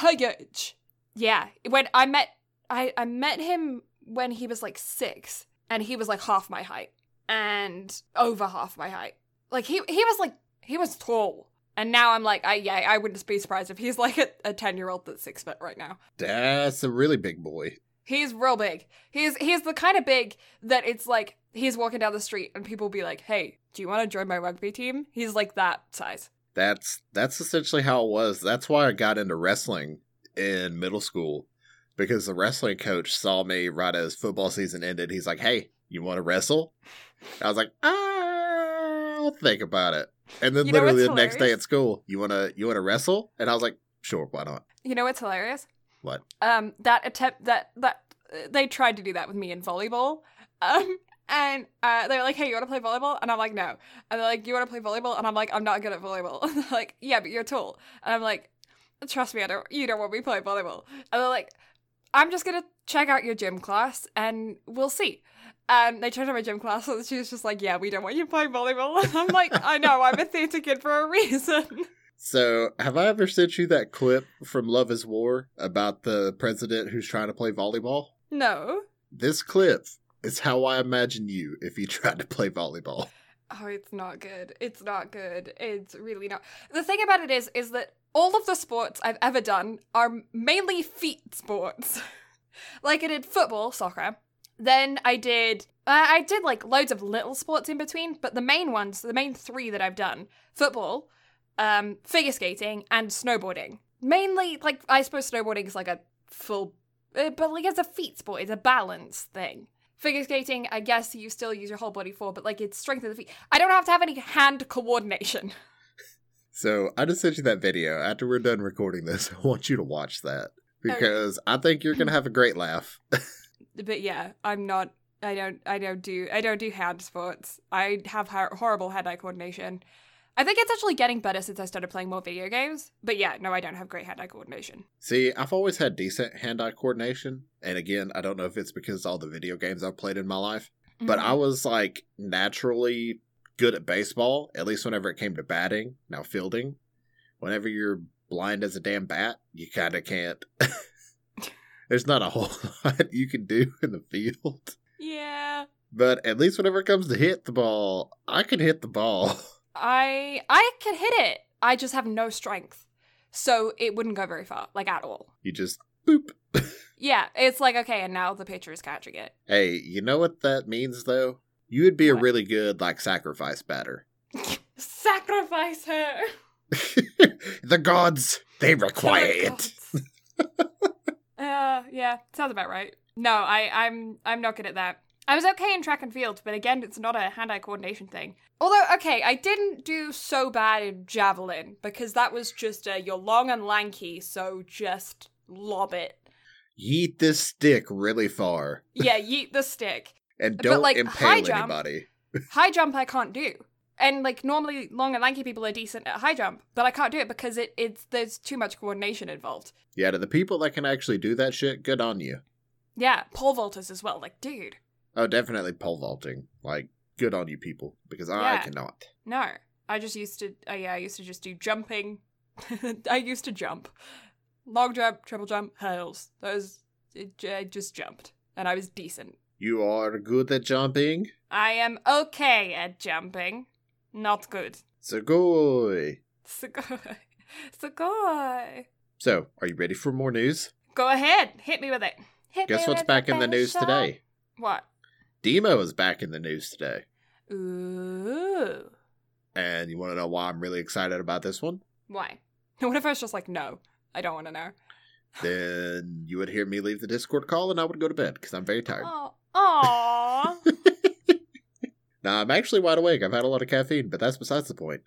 huge yeah when i met i i met him when he was like six and he was like half my height and over half my height like he he was like he was tall And now I'm like, I yeah, I wouldn't be surprised if he's like a ten year old that's six foot right now. That's a really big boy. He's real big. He's he's the kind of big that it's like he's walking down the street and people be like, "Hey, do you want to join my rugby team?" He's like that size. That's that's essentially how it was. That's why I got into wrestling in middle school because the wrestling coach saw me right as football season ended. He's like, "Hey, you want to wrestle?" I was like, "I'll think about it." And then You know literally the next day at school, "You want to you want to wrestle?" And I was like, "Sure, why not?" You know what's hilarious? What? Um, that attempt that that uh, they tried to do that with me in volleyball. Um, and uh, they were like, "Hey, you want to play volleyball?" And I'm like, "No." And they're like, "You want to play volleyball?" And I'm like, "I'm not good at volleyball." And they're like, "Yeah, but you're tall." And I'm like, "Trust me, I don't. You don't want me to play volleyball." And they're like, "I'm just gonna check out your gym class, and we'll see." And they checked out my gym class, and she was just like, "Yeah, we don't want you to play volleyball." And I'm like, "I know, I'm a theater kid for a reason." So, have I ever sent you that clip from Love is War about the president who's trying to play volleyball? no. This clip is how I imagine you if you tried to play volleyball. Oh, it's not good. It's not good. It's really not. The thing about it is, is that all of the sports I've ever done are mainly feet sports. like I did football, soccer. Then I did, uh, I did like loads of little sports in between, but the main ones, the main three that I've done, football, um, figure skating, and snowboarding. Mainly, like I suppose snowboarding is like a full, uh, but like it's a feet sport. It's a balance thing. Figure skating, I guess you still use your whole body for, but like it's strength of the feet. I don't have to have any hand coordination. So, I just sent you that video. After we're done recording this, I want you to watch that because I think you're going to have a great laugh. But yeah, I'm not. I don't. I don't do. I don't do hand sports. I have horrible hand-eye coordination. I think it's actually getting better since I started playing more video games. But yeah, no, I don't have great hand-eye coordination. See, I've always had decent hand eye coordination. And again, I don't know if it's because all the video games I've played in my life, but I mm-hmm. was like naturally good at baseball, at least whenever it came to batting. Now, fielding, whenever you're blind as a damn bat, you kind of can't. There's not a whole lot you can do in the field. yeah. But at least whenever it comes to hit the ball, I can hit the ball. I I can hit it. I just have no strength, so it wouldn't go very far, like at all. You just boop. Yeah, it's like okay, and now the pitcher is catching it. Hey, you know what that means though? You would be a really good like sacrifice batter. Sacrifice her. the gods, they require it. uh, yeah, sounds about right. No, I, I'm, I'm not good at that. I was okay in track and field, but again, it's not a hand-eye coordination thing. Although, okay, I didn't do so bad in javelin because that was just a you're long and lanky, so just lob it. Yeet this stick really far Yeah, yeet the stick. and don't like, high impale jump- anybody. High jump I can't do. And like normally long and lanky people are decent at high jump, but I can't do it because it, it's there's too much coordination involved. Yeah, to the people that can actually do that shit, good on you. Yeah, pole vaulters as well. Like, dude, Oh, definitely pole vaulting. Like, good on you people because I Yeah. cannot. no. I just used to. Uh, yeah, I used to just do jumping. I used to jump, long jump, triple jump, hurdles. Those it, I just jumped, and I was decent. You are good at jumping. I am okay at jumping, not good. Sugoi. Sugoi, sugoi. So, are you ready for more news? Go ahead, hit me with it. Hit Guess me what's with back in the news today? What? Deemo is back in the news today. Ooh. And you want to know why I'm really excited about this one? Why? What if I was just like, no, I don't want to know. then you would hear me leave the Discord call and I would go to bed because I'm very tired. Oh, aw. Now, I'm actually wide awake. I've had a lot of caffeine, but that's besides the point.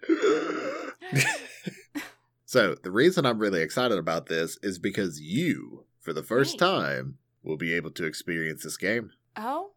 so, the reason I'm really excited about this is because you, for the first Me? time, will be able to experience this game. oh,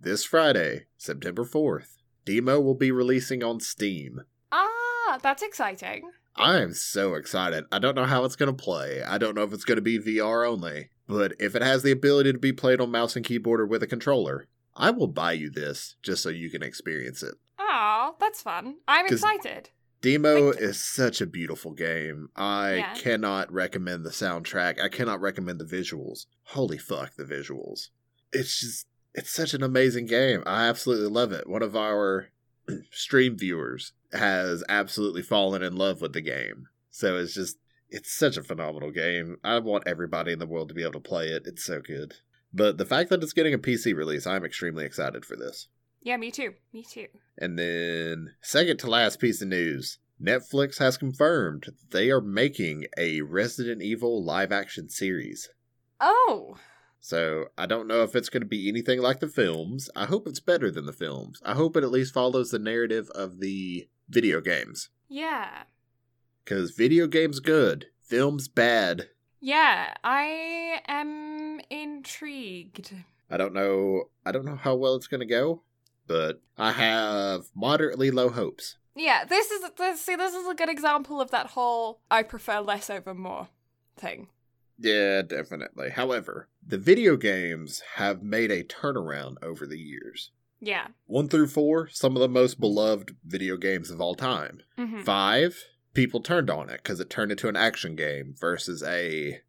This Friday, September 4th, Deemo will be releasing on Steam. ah, that's exciting. I am so excited. I don't know how it's going to play. I don't know if it's going to be VR only. But if it has the ability to be played on mouse and keyboard or with a controller, I will buy you this just so you can experience it. Oh, that's fun. I'm excited. Deemo is such a beautiful game. I Yeah. cannot recommend the soundtrack. I cannot recommend the visuals. Holy fuck, the visuals. It's just, it's such an amazing game. I absolutely love it. One of our stream viewers has absolutely fallen in love with the game. So it's just it's such a phenomenal game. I want everybody in the world to be able to play it. It's so good. But the fact that it's getting a PC release, I'm extremely excited for this. Yeah, me too. Me too. And then, second to last piece of news Netflix has confirmed they are making a Resident Evil live action series. Oh. So I don't know if it's going to be anything like the films. I hope it's better than the films. I hope it at least follows the narrative of the video games. Yeah. Because video games good, films bad. Yeah, I am intrigued. I don't know. I don't know how well it's going to go, but I have moderately low hopes. Yeah, this is this, see this is a good example of that whole I prefer less over more thing. Yeah, definitely. However, the video games have made a turnaround over the years. Yeah. One through four, some of the most beloved video games of all time. hmm Five, people turned on it because it turned into an action game versus a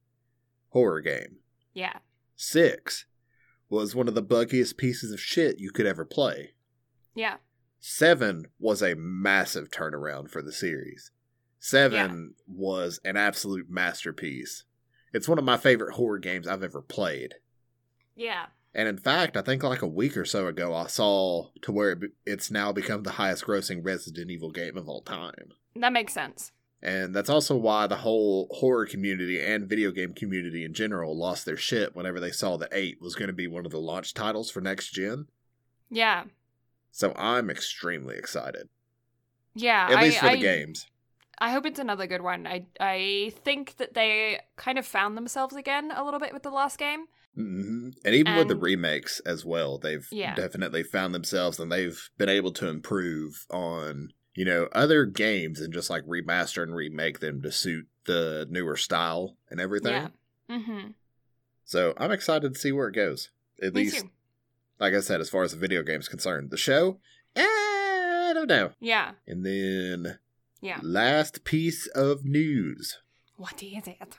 horror game. Yeah. Six was one of the buggiest pieces of shit you could ever play. Yeah. Seven was a massive turnaround for the series. Seven was an absolute masterpiece. It's one of my favorite horror games I've ever played. Yeah. And in fact, I think like a week or so ago, I saw to where it, it's now become the highest grossing Resident Evil game of all time. That makes sense. And that's also why the whole horror community and video game community in general lost their shit whenever they saw that 8 was going to be one of the launch titles for next gen. Yeah. So I'm extremely excited. Yeah. At I, least for the I- games. I hope it's another good one. I I think that they kind of found themselves again a little bit with the last game. hmm And even with the remakes as well, they've Yeah. definitely found themselves and they've been able to improve on, you know, other games and just like remaster and remake them to suit the newer style and everything. Yeah. Mm-hmm. So I'm excited to see where it goes. At Me least, too. like I said, as far as the video game's concerned. The show, eh, I don't know. Yeah. And then, Yeah. last piece of news. What is it?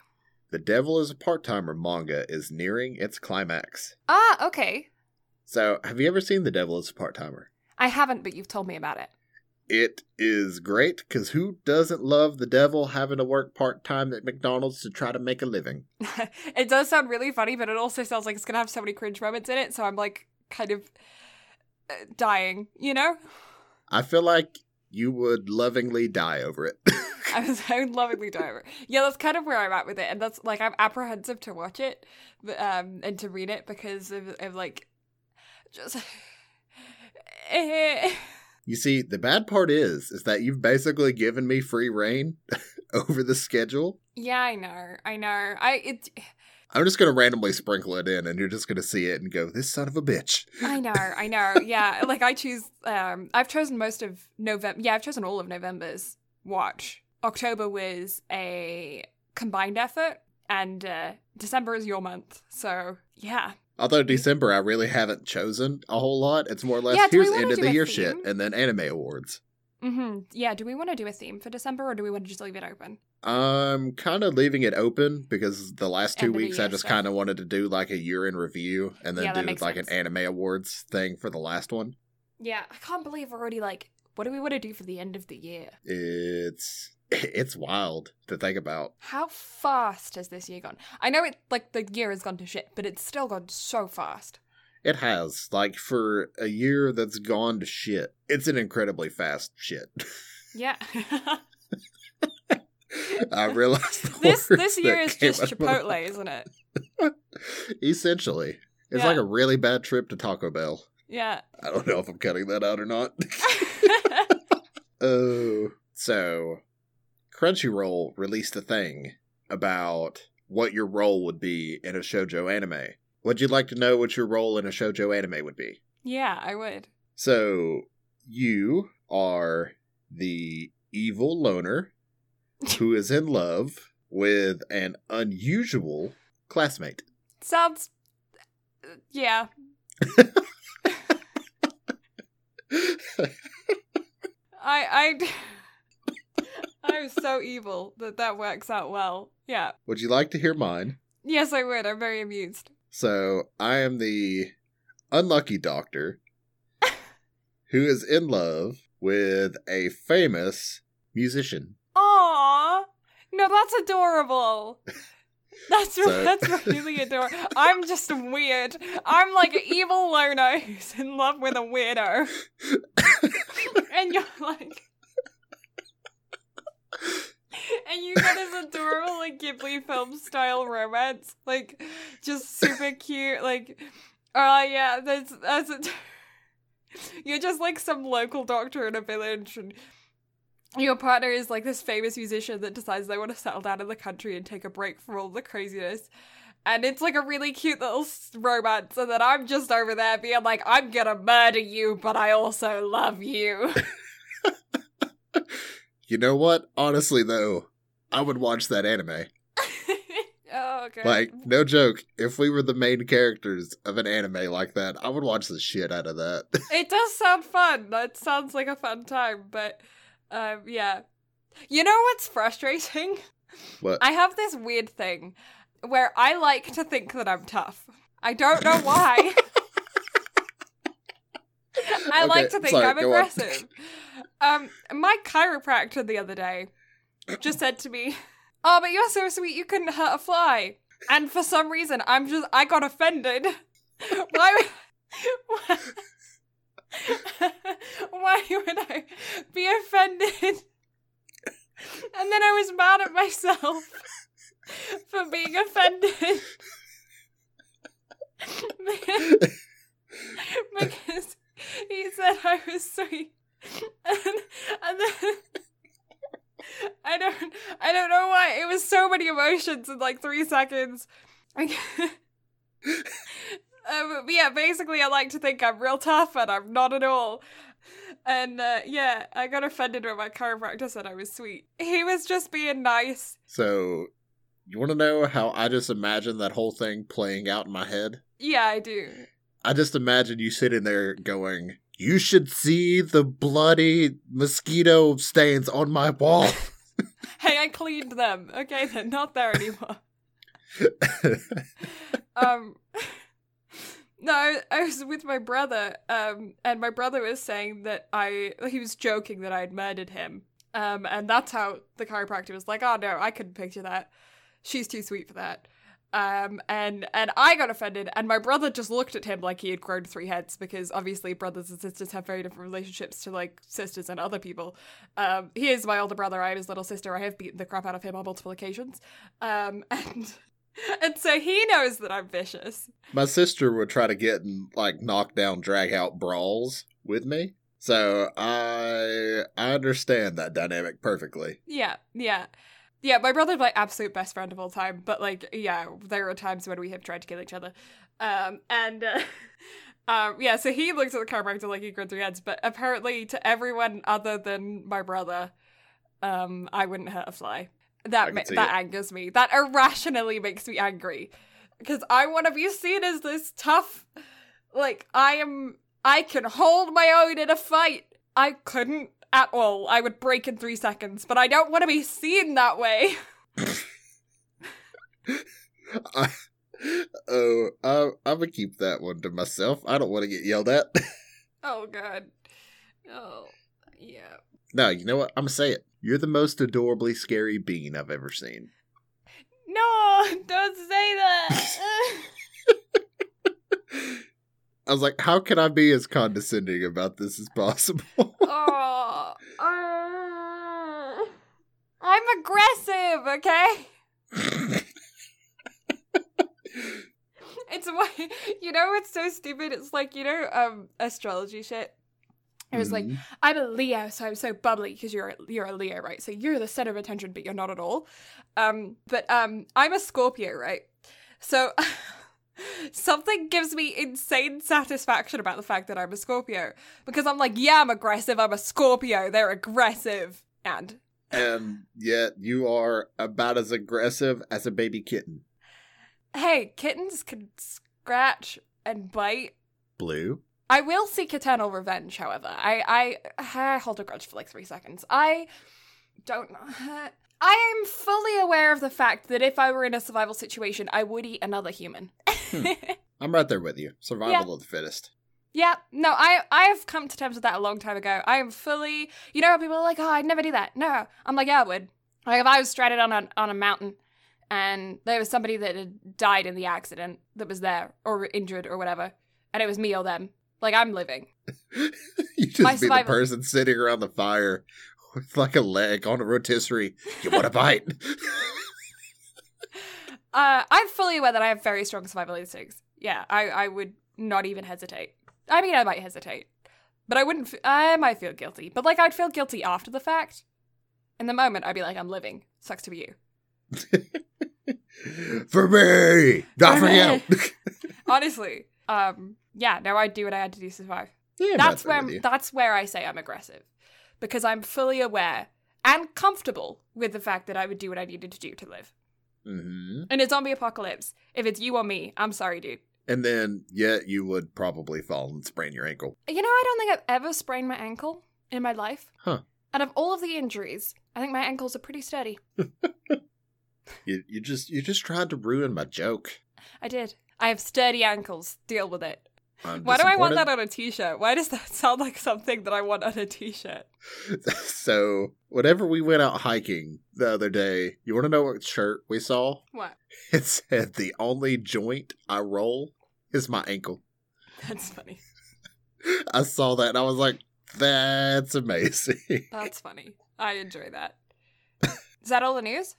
The Devil is a Part Timer manga is nearing its climax. Ah, okay. So, have you ever seen The Devil is a Part Timer? I haven't, but you've told me about it. It is great because who doesn't love the devil having to work part time at McDonald's to try to make a living? it does sound really funny, but it also sounds like it's gonna have so many cringe moments in it. So I'm like kind of uh, dying, you know? I feel like you would lovingly die over it. I was I would lovingly die over. it. Yeah, that's kind of where I'm at with it, and that's like I'm apprehensive to watch it, but, um, and to read it because of, of like just. You see, the bad part is, is that you've basically given me free reign over the schedule. yeah, I know, I know. I it. I'm just gonna randomly sprinkle it in, and you're just gonna see it and go, "This son of a bitch." I know, I know. Yeah, like I choose. Um, I've chosen most of November. Yeah, I've chosen all of November's watch. October was a combined effort, and uh, December is your month. So yeah, Although December, I really haven't chosen a whole lot. It's more or less Yeah, here's end of the year theme? shit, and then anime awards. Hmm Yeah. Do we want to do a theme for December, or do we want to just leave it open? I'm kind of leaving it open because the last two End weeks I just kind of wanted to do like a year in review and then Yeah, do like sense. an anime awards thing for the last one. Yeah, I can't believe we're already like. What do we want to do for the end of the year? It's it's wild to think about. How fast has this year gone? I know it like the year has gone to shit, but it's still gone so fast. It has like for a year that's gone to shit. It's an incredibly fast shit. Yeah. I realized this this year is just out of my Chipotle, isn't it? Essentially, it's Yeah. like a really bad trip to Taco Bell. Yeah. I don't know if I'm cutting that out or not. Oh, so Crunchyroll released a thing about what your role would be in a shojo anime. Would you like to know what your role in a shojo anime would be? yeah, I would. So, you are the evil loner who is in love with an unusual classmate. Sounds. Yeah. I I. I'm so evil that that works out well. Yeah. Would you like to hear mine? Yes, I would. I'm very amused. So I am the unlucky doctor who is in love with a famous musician. Aww. No, that's adorable. That's So- that's really adorable. I'm just weird. I'm like an evil loner who's in love with a weirdo, and you're like, and you got this adorable like Ghibli film style romance, like just super cute. Like, oh yeah, that's that's. A you're just like some local doctor in a village, and your partner is like this famous musician that decides they want to settle down in the country and take a break from all the craziness. And it's like a really cute little romance, and then I'm just over there being like, I'm gonna murder you, but I also love you. You know what? Honestly, though, I would watch that anime. oh, okay. Like, no joke. If we were the main characters of an anime like that, I would watch the shit out of that. It does sound fun. That sounds like a fun time, but um, yeah. You know what's frustrating? What? I have this weird thing where I like to think that I'm tough. I don't know why. I like to think sorry, I'm aggressive. Um, my chiropractor the other day just said to me, "Oh, but you're so sweet. You couldn't hurt a fly." And for some reason, I'm just I got offended. Why? would- Why would I be offended? And then I was mad at myself for being offended. because he said I was sweet. And, and then I don't I don't know why. It was so many emotions in like three seconds. um, but yeah, basically I like to think I'm real tough and I'm not at all. And uh, yeah, I got offended when my chiropractor said I was sweet. He was just being nice. so, you want to know how I just imagine that whole thing playing out in my head? Yeah, I do. I just imagine you sitting there going, You should see the bloody mosquito stains on my wall. Hey, I cleaned them. Okay, they're not there anymore. um no I, was with my brother um and my brother was saying that i he was joking that i had murdered him um and that's how the chiropractor was like oh no i couldn't picture that she's too sweet for that um and and i got offended and my brother just looked at him like he had grown three heads because obviously brothers and sisters have very different relationships to like sisters and other people um he is my older brother i am his little sister i have beaten the crap out of him on multiple occasions um and and so he knows that I'm vicious. my sister would try to get in like knockdown drag out brawls with me. So I I understand that dynamic perfectly. Yeah, yeah. Yeah, my brother's my absolute best friend of all time, but like, yeah, there are times when we have tried to kill each other. Um, and, uh, um, yeah, so he looks at the chiropractor like he grew three heads, but apparently to everyone other than my brother, um, I wouldn't hurt a fly. That ma- that it. angers me. That irrationally makes me angry because I want to be seen as this tough. Like I am, I can hold my own in a fight. I couldn't at all. I would break in three seconds, but I don't want to be seen that way. I, oh, I, I'm gonna keep that one to myself. I don't want to get yelled at. Oh god. Oh yeah. no, you know what? I'm gonna say it. You're the most adorably scary bean I've ever seen. No, don't say that. I was like, how can I be as condescending about this as possible? oh, uh, I'm aggressive, okay? It's why you know it's so stupid. It's like you know um astrology shit. It was like Mhm. I'm a Leo, so I'm so bubbly because you're a, you're a Leo, right? So you're the center of attention, but you're not at all. Um, but um, I'm a Scorpio, right? So something gives me insane satisfaction about the fact that I'm a Scorpio because I'm like, yeah, I'm aggressive. I'm a Scorpio. They're aggressive, and and yet you are about as aggressive as a baby kitten. hey, kittens can scratch and bite. Blue. I will seek eternal revenge, however. I, I, I hold a grudge for like three seconds. I don't know. I am fully aware of the fact that if I were in a survival situation, I would eat another human. Hmm. I'm right there with you. Survival of the fittest. Yeah, no, I I have come to terms with that a long time ago. I am fully, you know, how people are like, "Oh, I'd never do that." No, I'm like, yeah, I would. Like if I was stranded on a on a mountain, and there was somebody that had died in the accident that was there or injured or whatever, and it was me or them. Like I'm living. you just My be the person sitting around the fire with like a leg on a rotisserie. You want a bite? Uh, I'm fully aware that I have very strong survival instincts. Yeah, I I would not even hesitate. I mean, I might hesitate, but I wouldn't. F- I might feel guilty, but like I'd feel guilty after the fact. In the moment, I'd be like, I'm living. Sucks to be you. For me, not For for you. Honestly. Um. Yeah. No, I'd do what I had to do to survive. yeah, that's where that's where I say I'm aggressive, because I'm fully aware and comfortable with the fact that I would do what I needed to do to live. Hmm In a zombie apocalypse, if it's you or me, I'm sorry, dude. And then, yeah, you would probably fall and sprain your ankle. You know, I don't think I've ever sprained my ankle in my life. Huh. And of all of the injuries, I think my ankles are pretty steady. You, you just, you just tried to ruin my joke. I did. I have sturdy ankles. Deal with it. I'm Why do I want that on a t-shirt? Why does that sound like something that I want on a t-shirt? so, whenever we went out hiking the other day, you want to know what shirt we saw? What? It said the only joint I roll is my ankle. That's funny. I saw that and I was like, that's amazing. That's funny. I enjoy that. Is that all the news?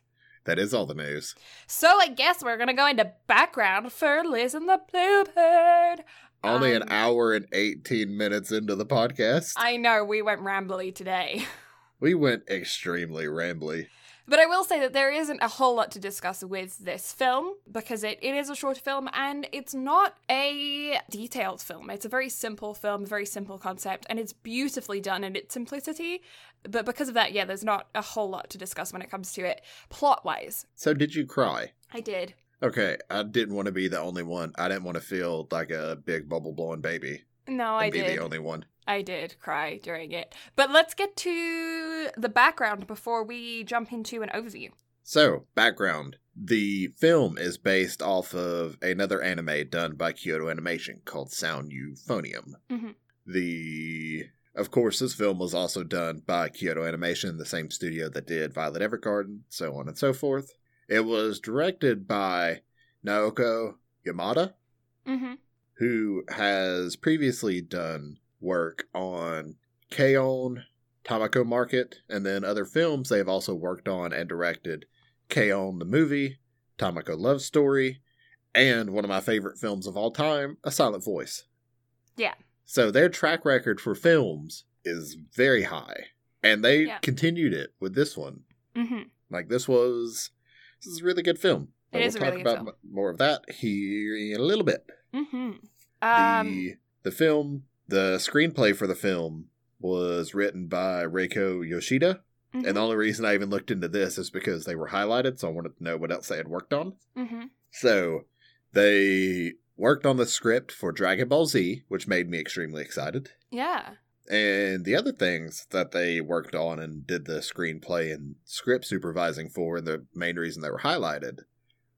that is all the news. So I guess we're gonna go into background for Liz and the Bluebird. Only Um, an hour and 18 minutes into the podcast. I know we went rambly today. we went extremely rambly. But I will say that there isn't a whole lot to discuss with this film because it, it is a short film and it's not a detailed film. It's a very simple film, very simple concept, and it's beautifully done in its simplicity. But because of that, yeah, there's not a whole lot to discuss when it comes to it. Plot wise, So, did you cry? I did. Okay, I didn't want to be the only one. I didn't want to feel like a big bubble blowing baby No, I be did. the only one. I did cry during it. But let's get to the background before we jump into an overview. So, background. The film is based off of another anime done by Kyoto Animation called Sound Euphonium. Mhm. The of course, this film was also done by Kyoto Animation, the same studio that did Violet Evergarden, so on and so forth. It was directed by Naoko Yamada, Mm-hmm. who has previously done work on K-On!, Tamako Market, and then other films they have also worked on and directed K-On! the movie, Tamako Love Story, and one of my favorite films of all time, A Silent Voice. Yeah. So their track record for films is very high, and they Yeah. continued it with this one. Mm-hmm. Like this was this is a really good film. It is we'll a talk really good about film. m- more of that here in a little bit Mm-hmm. Um, the the film the screenplay for the film was written by Reiko Yoshida mhm, and the only reason I even looked into this is because they were highlighted so I wanted to know what else they had worked on mhm. so they worked on the script for Dragon Ball Z which made me extremely excited Yeah. And the other things that they worked on and did the screenplay and script supervising for and the main reason they were highlighted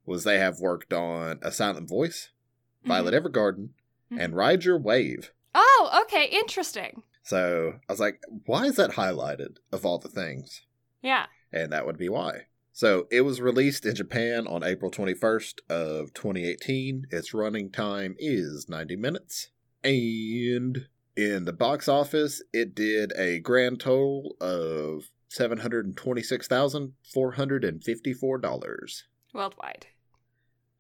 was they have worked on A Silent Voice Violet Evergarden Mhm. and Ride Your Wave Oh, okay. Interesting. So I was like, why is that highlighted of all the things? Yeah. And that would be why. So it was released in Japan on April 21st of 2018. Its running time is 90 minutes. And in the box office, it did a grand total of $726,454. Worldwide.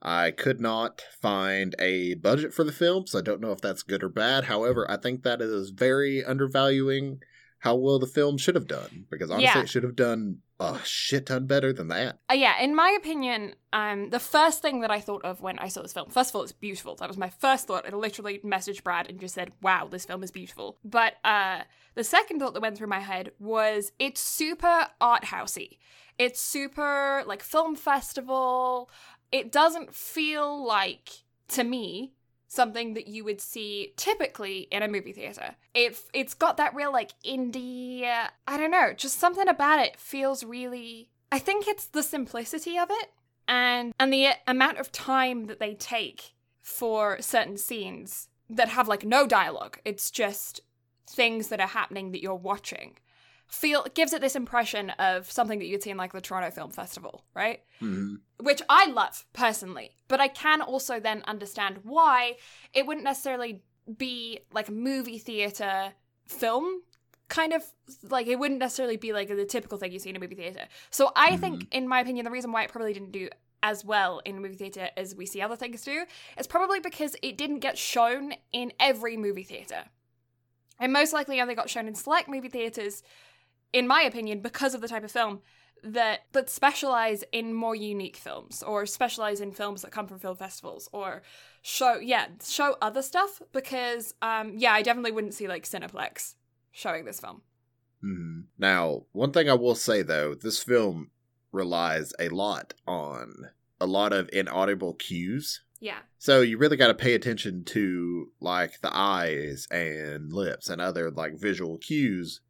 I could not find a budget for the film, so I don't know if that's good or bad. However, I think that is very undervaluing how well the film should have done because honestly, Yeah. it should have done a shit ton better than that. Uh, yeah, in my opinion, um, the first thing that I thought of when I saw this film, first of all, it's beautiful. That was my first thought. I literally messaged Brad and just said, "Wow, this film is beautiful." But uh, the second thought that went through my head was, it's super art housey. It's super like film festival. It doesn't feel like to me something that you would see typically in a movie theater. It it's got that real like indie, I don't know, just something about it feels really I think it's the simplicity of it and and the amount of time that they take for certain scenes that have like no dialogue. It's just things that are happening that you're watching. Feel gives it this impression of something that you'd see in like the Toronto Film Festival, right? hmm Which I love personally, but I can also then understand why it wouldn't necessarily be like a movie theater film kind of like it wouldn't necessarily be like the typical thing you see in a movie theater. So I think in my opinion the reason why it probably didn't do as well in movie theater as we see other things do is probably because it didn't get shown in every movie theater. And most likely only got shown in select movie theaters in my opinion because of the type of film that that specialize in more unique films or specialize in films that come from film festivals or show yeah show other stuff because um yeah i definitely wouldn't see like cineplex showing this film. Hmm Now, one thing I will say though, this film relies a lot on a lot of inaudible cues. yeah. So you really got to pay attention to like the eyes and lips and other like visual cues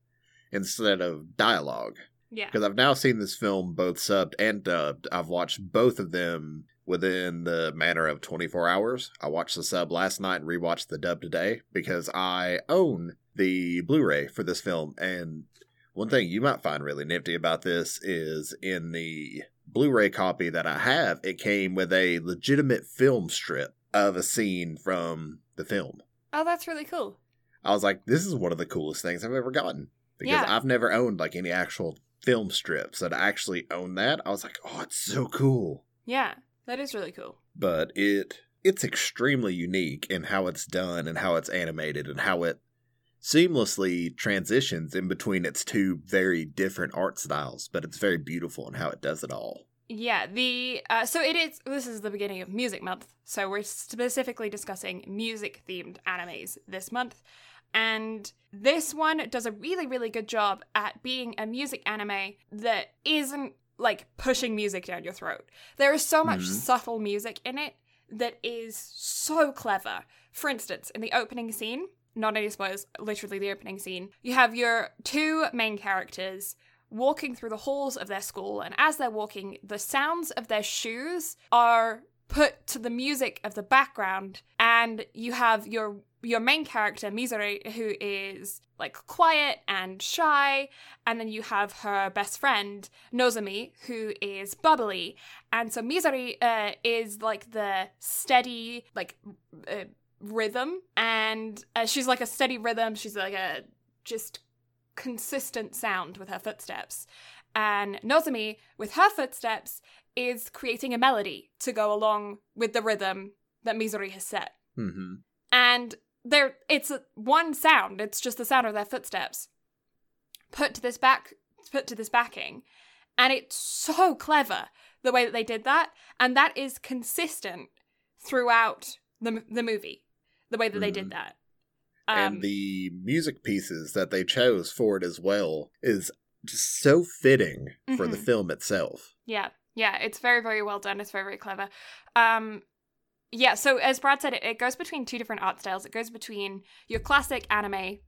instead of dialogue. yeah Because I've now seen this film both subbed and dubbed. I've watched both of them within the manner of 24 hours. I watched the sub last night and rewatched the dub today because I own the Blu ray for this film. And one thing you might find really nifty about this is in the Blu ray copy that I have, it came with a legitimate film strip of a scene from the film. oh that's really cool I was like, this is one of the coolest things I've ever gotten because Yeah. I've never owned like any actual film strips. that to actually own that, I was like, oh, it's so cool. yeah that is really cool But it it's extremely unique in how it's done and how it's animated and how it seamlessly transitions in between its two very different art styles. But it's very beautiful in how it does it all. Yeah, the uh, so it is. This is the beginning of Music Month, so we're specifically discussing music-themed animes this month, and this one does a really, really good job at being a music anime that isn't like pushing music down your throat. There is so much Mhm. subtle music in it that is so clever. For instance, in the opening scene, not any spoilers, literally the opening scene, you have your two main characters walking through the halls of their school, and as they're walking, the sounds of their shoes are put to the music of the background, and you have your your main character Mizore, who is like quiet and shy, and then you have her best friend Nozomi, who is bubbly, and so Mizore uh, is like the steady like uh, rhythm, and uh, she's like a steady rhythm. She's like a just consistent sound with her footsteps. And Nozomi, with her footsteps, is creating a melody to go along with the rhythm that Mizore has set. Mm-hmm. And there it's a, one sound, it's just the sound of their footsteps put to this back put to this backing. And it's so clever the way that they did that, and that is consistent throughout the the movie. The way that they Mhm. did that. Um, and the music pieces that they chose for it as well is just so fitting for the Mhm. film itself. Yeah, yeah, it's very, very well done. It's very, very clever. Um, yeah, so as Brad said, it, it goes between two different art styles. It goes between your classic anime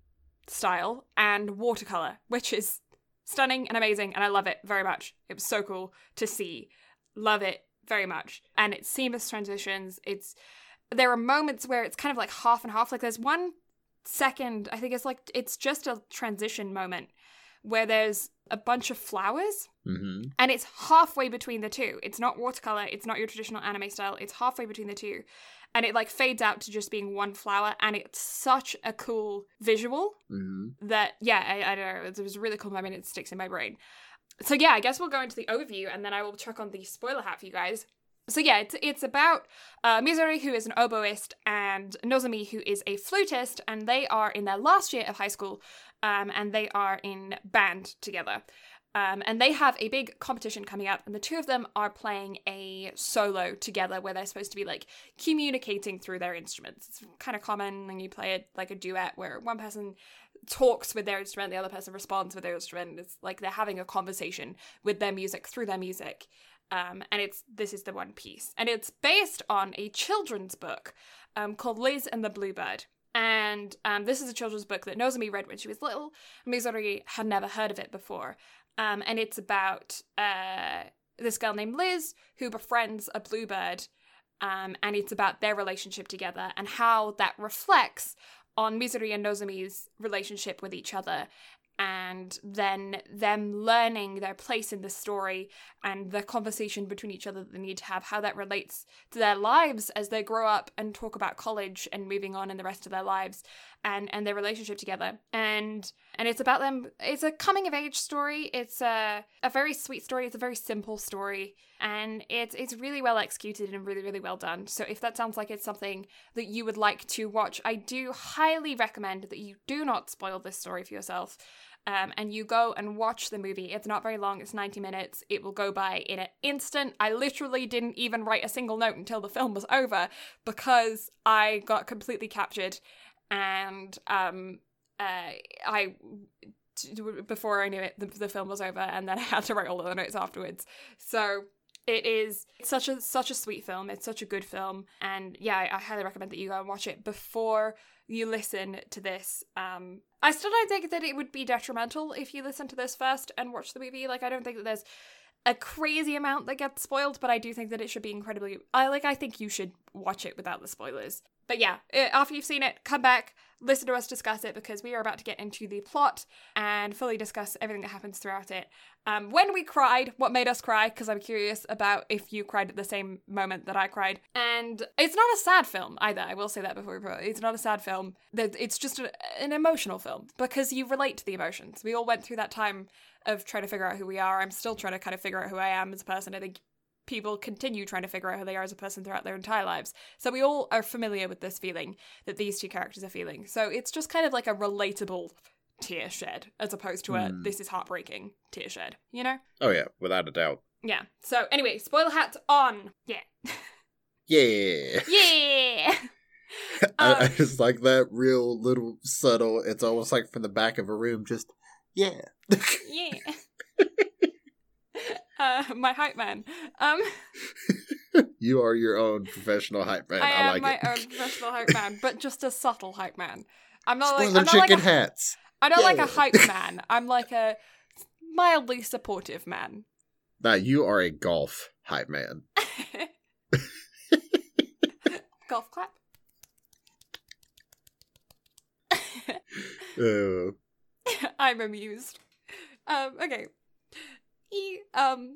style and watercolor, which is stunning and amazing, and I love it very much. It was so cool to see. Love it very much, and it's seamless transitions. It's there are moments where it's kind of like half and half. Like there's one second, I think it's like it's just a transition moment where there's a bunch of flowers Mm-hmm. and it's halfway between the two. It's not watercolor, it's not your traditional anime style, it's halfway between the two. And it like fades out to just being one flower, and it's such a cool visual Mm-hmm. that, yeah, I, I don't know, it was a really cool moment, it sticks in my brain. So, yeah, I guess we'll go into the overview and then I will chuck on the spoiler hat for you guys. So, yeah, it's, it's about uh, Mizore, who is an oboist, and Nozomi, who is a flutist, and they are in their last year of high school, um, and they are in band together. Um, and they have a big competition coming up, and the two of them are playing a solo together where they're supposed to be like communicating through their instruments. It's kind of common when you play it like a duet where one person talks with their instrument, the other person responds with their instrument. It's like they're having a conversation with their music through their music. Um, and it's this is the one piece, and it's based on a children's book um, called Liz and the Bluebird. And um, this is a children's book that Nozomi read when she was little. Mizore had never heard of it before. Um, and it's about uh, this girl named Liz who befriends a bluebird Um, and it's about their relationship together and how that reflects on Mizuri and Nozomi's relationship with each other and then them learning their place in the story and the conversation between each other that they need to have, how that relates to their lives as they grow up and talk about college and moving on in the rest of their lives and and their relationship together. And and it's about them it's a coming of age story. It's a a very sweet story. It's a very simple story. And it's it's really well executed and really, really well done. So if that sounds like it's something that you would like to watch, I do highly recommend that you do not spoil this story for yourself um, and you go and watch the movie. It's not very long, it's 90 minutes. It will go by in an instant. I literally didn't even write a single note until the film was over because I got completely captured and um, uh, I before I knew it, the, the film was over, and then I had to write all of the notes afterwards. So it is such a such a sweet film. It's such a good film, and yeah, I, I highly recommend that you go and watch it before you listen to this. Um, I still don't think that it would be detrimental if you listen to this first and watch the movie. Like, I don't think that there's a crazy amount that gets spoiled, but I do think that it should be incredibly. I like. I think you should watch it without the spoilers. But yeah, uh, after you've seen it, come back, listen to us discuss it because we are about to get into the plot and fully discuss everything that happens throughout it. Um, when we cried, what made us cry, because I'm curious about if you cried at the same moment that I cried. And it's not a sad film either, I will say that before we put It's not a sad film. It's just a, an emotional film because you relate to the emotions. We all went through that time of trying to figure out who we are. I'm still trying to kind of figure out who I am as a person. I think people continue trying to figure out who they are as a person throughout their entire lives. So we all are familiar with this feeling that these two characters are feeling. So it's just kind of like a relatable tear shed as opposed to a mm. this is heartbreaking tear shed, you know? Oh yeah, without a doubt. Yeah. So anyway, spoiler hats on. Yeah. yeah. Yeah. I, I um, just like that real little subtle. It's almost like from the back of a room. Just yeah. yeah uh, my hype man. Um, you are your own professional hype man. I, I am like my it. own professional hype man, but just a subtle hype man. I'm not Spoiler like I'm chicken not like a, hats. I'm not yeah. like a hype man. I'm like a mildly supportive man. Now you are a golf hype man. golf clap. uh. I'm amused. Um, okay, um.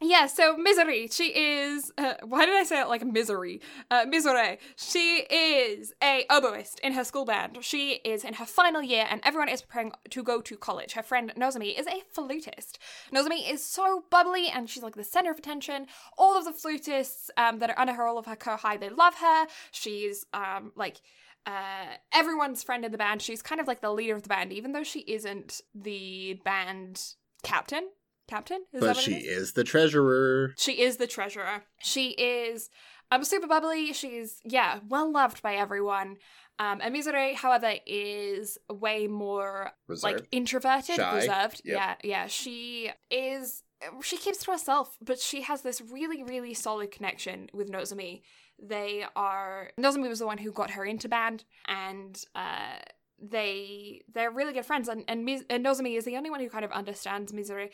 yeah, so Misery, she is. Uh, why did I say it like misery? Uh, Mizore, she is a oboist in her school band. She is in her final year, and everyone is preparing to go to college. Her friend Nozomi is a flutist. Nozomi is so bubbly, and she's like the center of attention. All of the flutists um, that are under her, all of her kohai, they love her. She's um, like uh, everyone's friend in the band. She's kind of like the leader of the band, even though she isn't the band captain. Captain? Is but she is? is? the treasurer. She is the treasurer. She is um super bubbly. She's yeah, well loved by everyone. Um, and Mizore, however, is way more reserved. like introverted, Shy. reserved. Yep. Yeah, yeah. She is. She keeps to herself, but she has this really, really solid connection with Nozomi they are Nozomi was the one who got her into band, and uh, they they're really good friends. And and, Miz- and Nozomi is the only one who kind of understands Mizuri.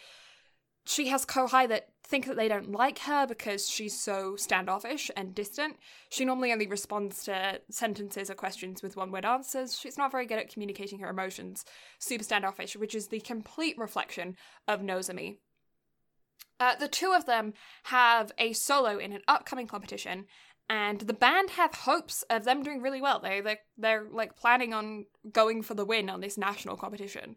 She has Kohai that think that they don't like her because she's so standoffish and distant. She normally only responds to sentences or questions with one word answers. She's not very good at communicating her emotions, super standoffish, which is the complete reflection of Nozomi. Uh, the two of them have a solo in an upcoming competition, and the band have hopes of them doing really well. They they they're like planning on going for the win on this national competition,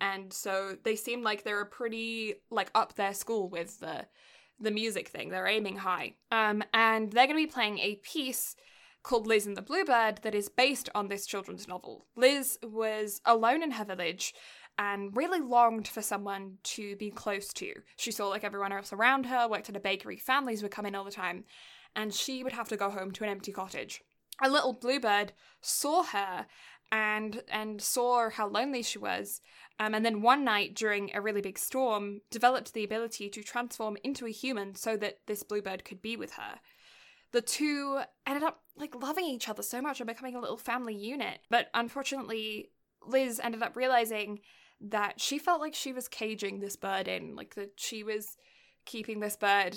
and so they seem like they're a pretty like up their school with the the music thing. They're aiming high, um, and they're going to be playing a piece called Liz and the Bluebird that is based on this children's novel. Liz was alone in her village and really longed for someone to be close to. She saw like everyone else around her, worked at a bakery, families would come in all the time, and she would have to go home to an empty cottage. A little bluebird saw her and and saw how lonely she was. Um, and then one night during a really big storm, developed the ability to transform into a human so that this bluebird could be with her. The two ended up like loving each other so much and becoming a little family unit. But unfortunately, Liz ended up realizing that she felt like she was caging this bird in, like that she was keeping this bird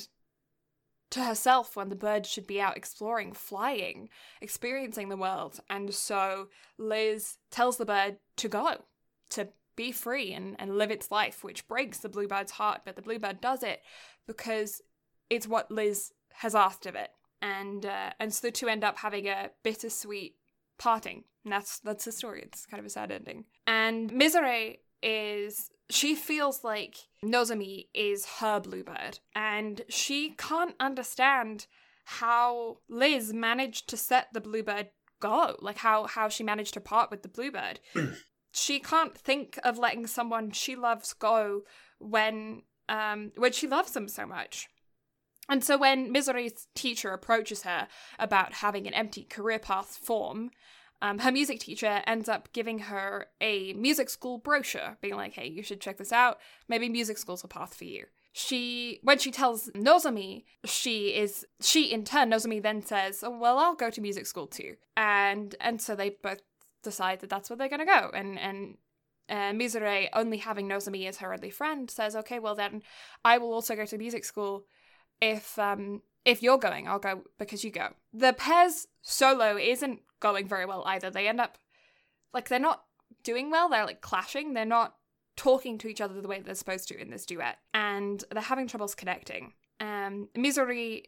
to herself when the bird should be out exploring, flying, experiencing the world. And so Liz tells the bird to go, to be free and, and live its life, which breaks the bluebird's heart. But the bluebird does it because it's what Liz has asked of it. And uh, and so the two end up having a bittersweet parting. And that's that's the story. It's kind of a sad ending. And Misere is she feels like Nozomi is her bluebird, and she can't understand how Liz managed to set the bluebird go, like how how she managed to part with the bluebird. she can't think of letting someone she loves go when um when she loves them so much. And so when Misere's teacher approaches her about having an empty career path form, um, her music teacher ends up giving her a music school brochure, being like, hey, you should check this out. Maybe music school's a path for you. She, when she tells Nozomi, she is, she in turn, Nozomi then says, oh, well, I'll go to music school too. And, and so they both decide that that's where they're going to go. And, and, uh, Misere, only having Nozomi as her only friend, says, okay, well then I will also go to music school if, um, if you're going, I'll go because you go. The pair's solo isn't going very well either. They end up like they're not doing well. They're like clashing. They're not talking to each other the way they're supposed to in this duet, and they're having troubles connecting. Um, Misori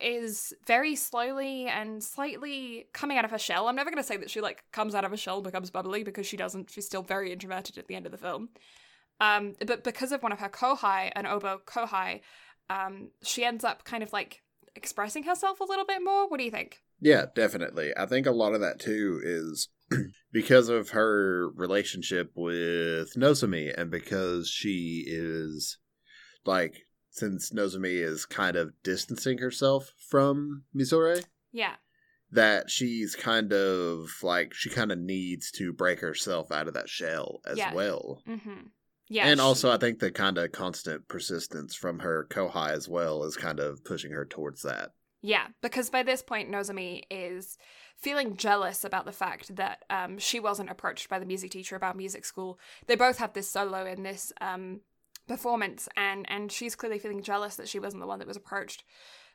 is very slowly and slightly coming out of her shell. I'm never going to say that she like comes out of a shell becomes bubbly because she doesn't. She's still very introverted at the end of the film. Um, but because of one of her kohai, an oboe kohai, um, she ends up kind of like expressing herself a little bit more. What do you think? Yeah, definitely. I think a lot of that too is because of her relationship with Nozomi and because she is like since Nozomi is kind of distancing herself from Mizore. Yeah. That she's kind of like she kind of needs to break herself out of that shell as Yeah. well. Mm-hmm. Yeah. and she- also, I think the kind of constant persistence from her kohai as well is kind of pushing her towards that. Yeah, because by this point, Nozomi is feeling jealous about the fact that um, she wasn't approached by the music teacher about music school. They both have this solo in this um, performance, and and she's clearly feeling jealous that she wasn't the one that was approached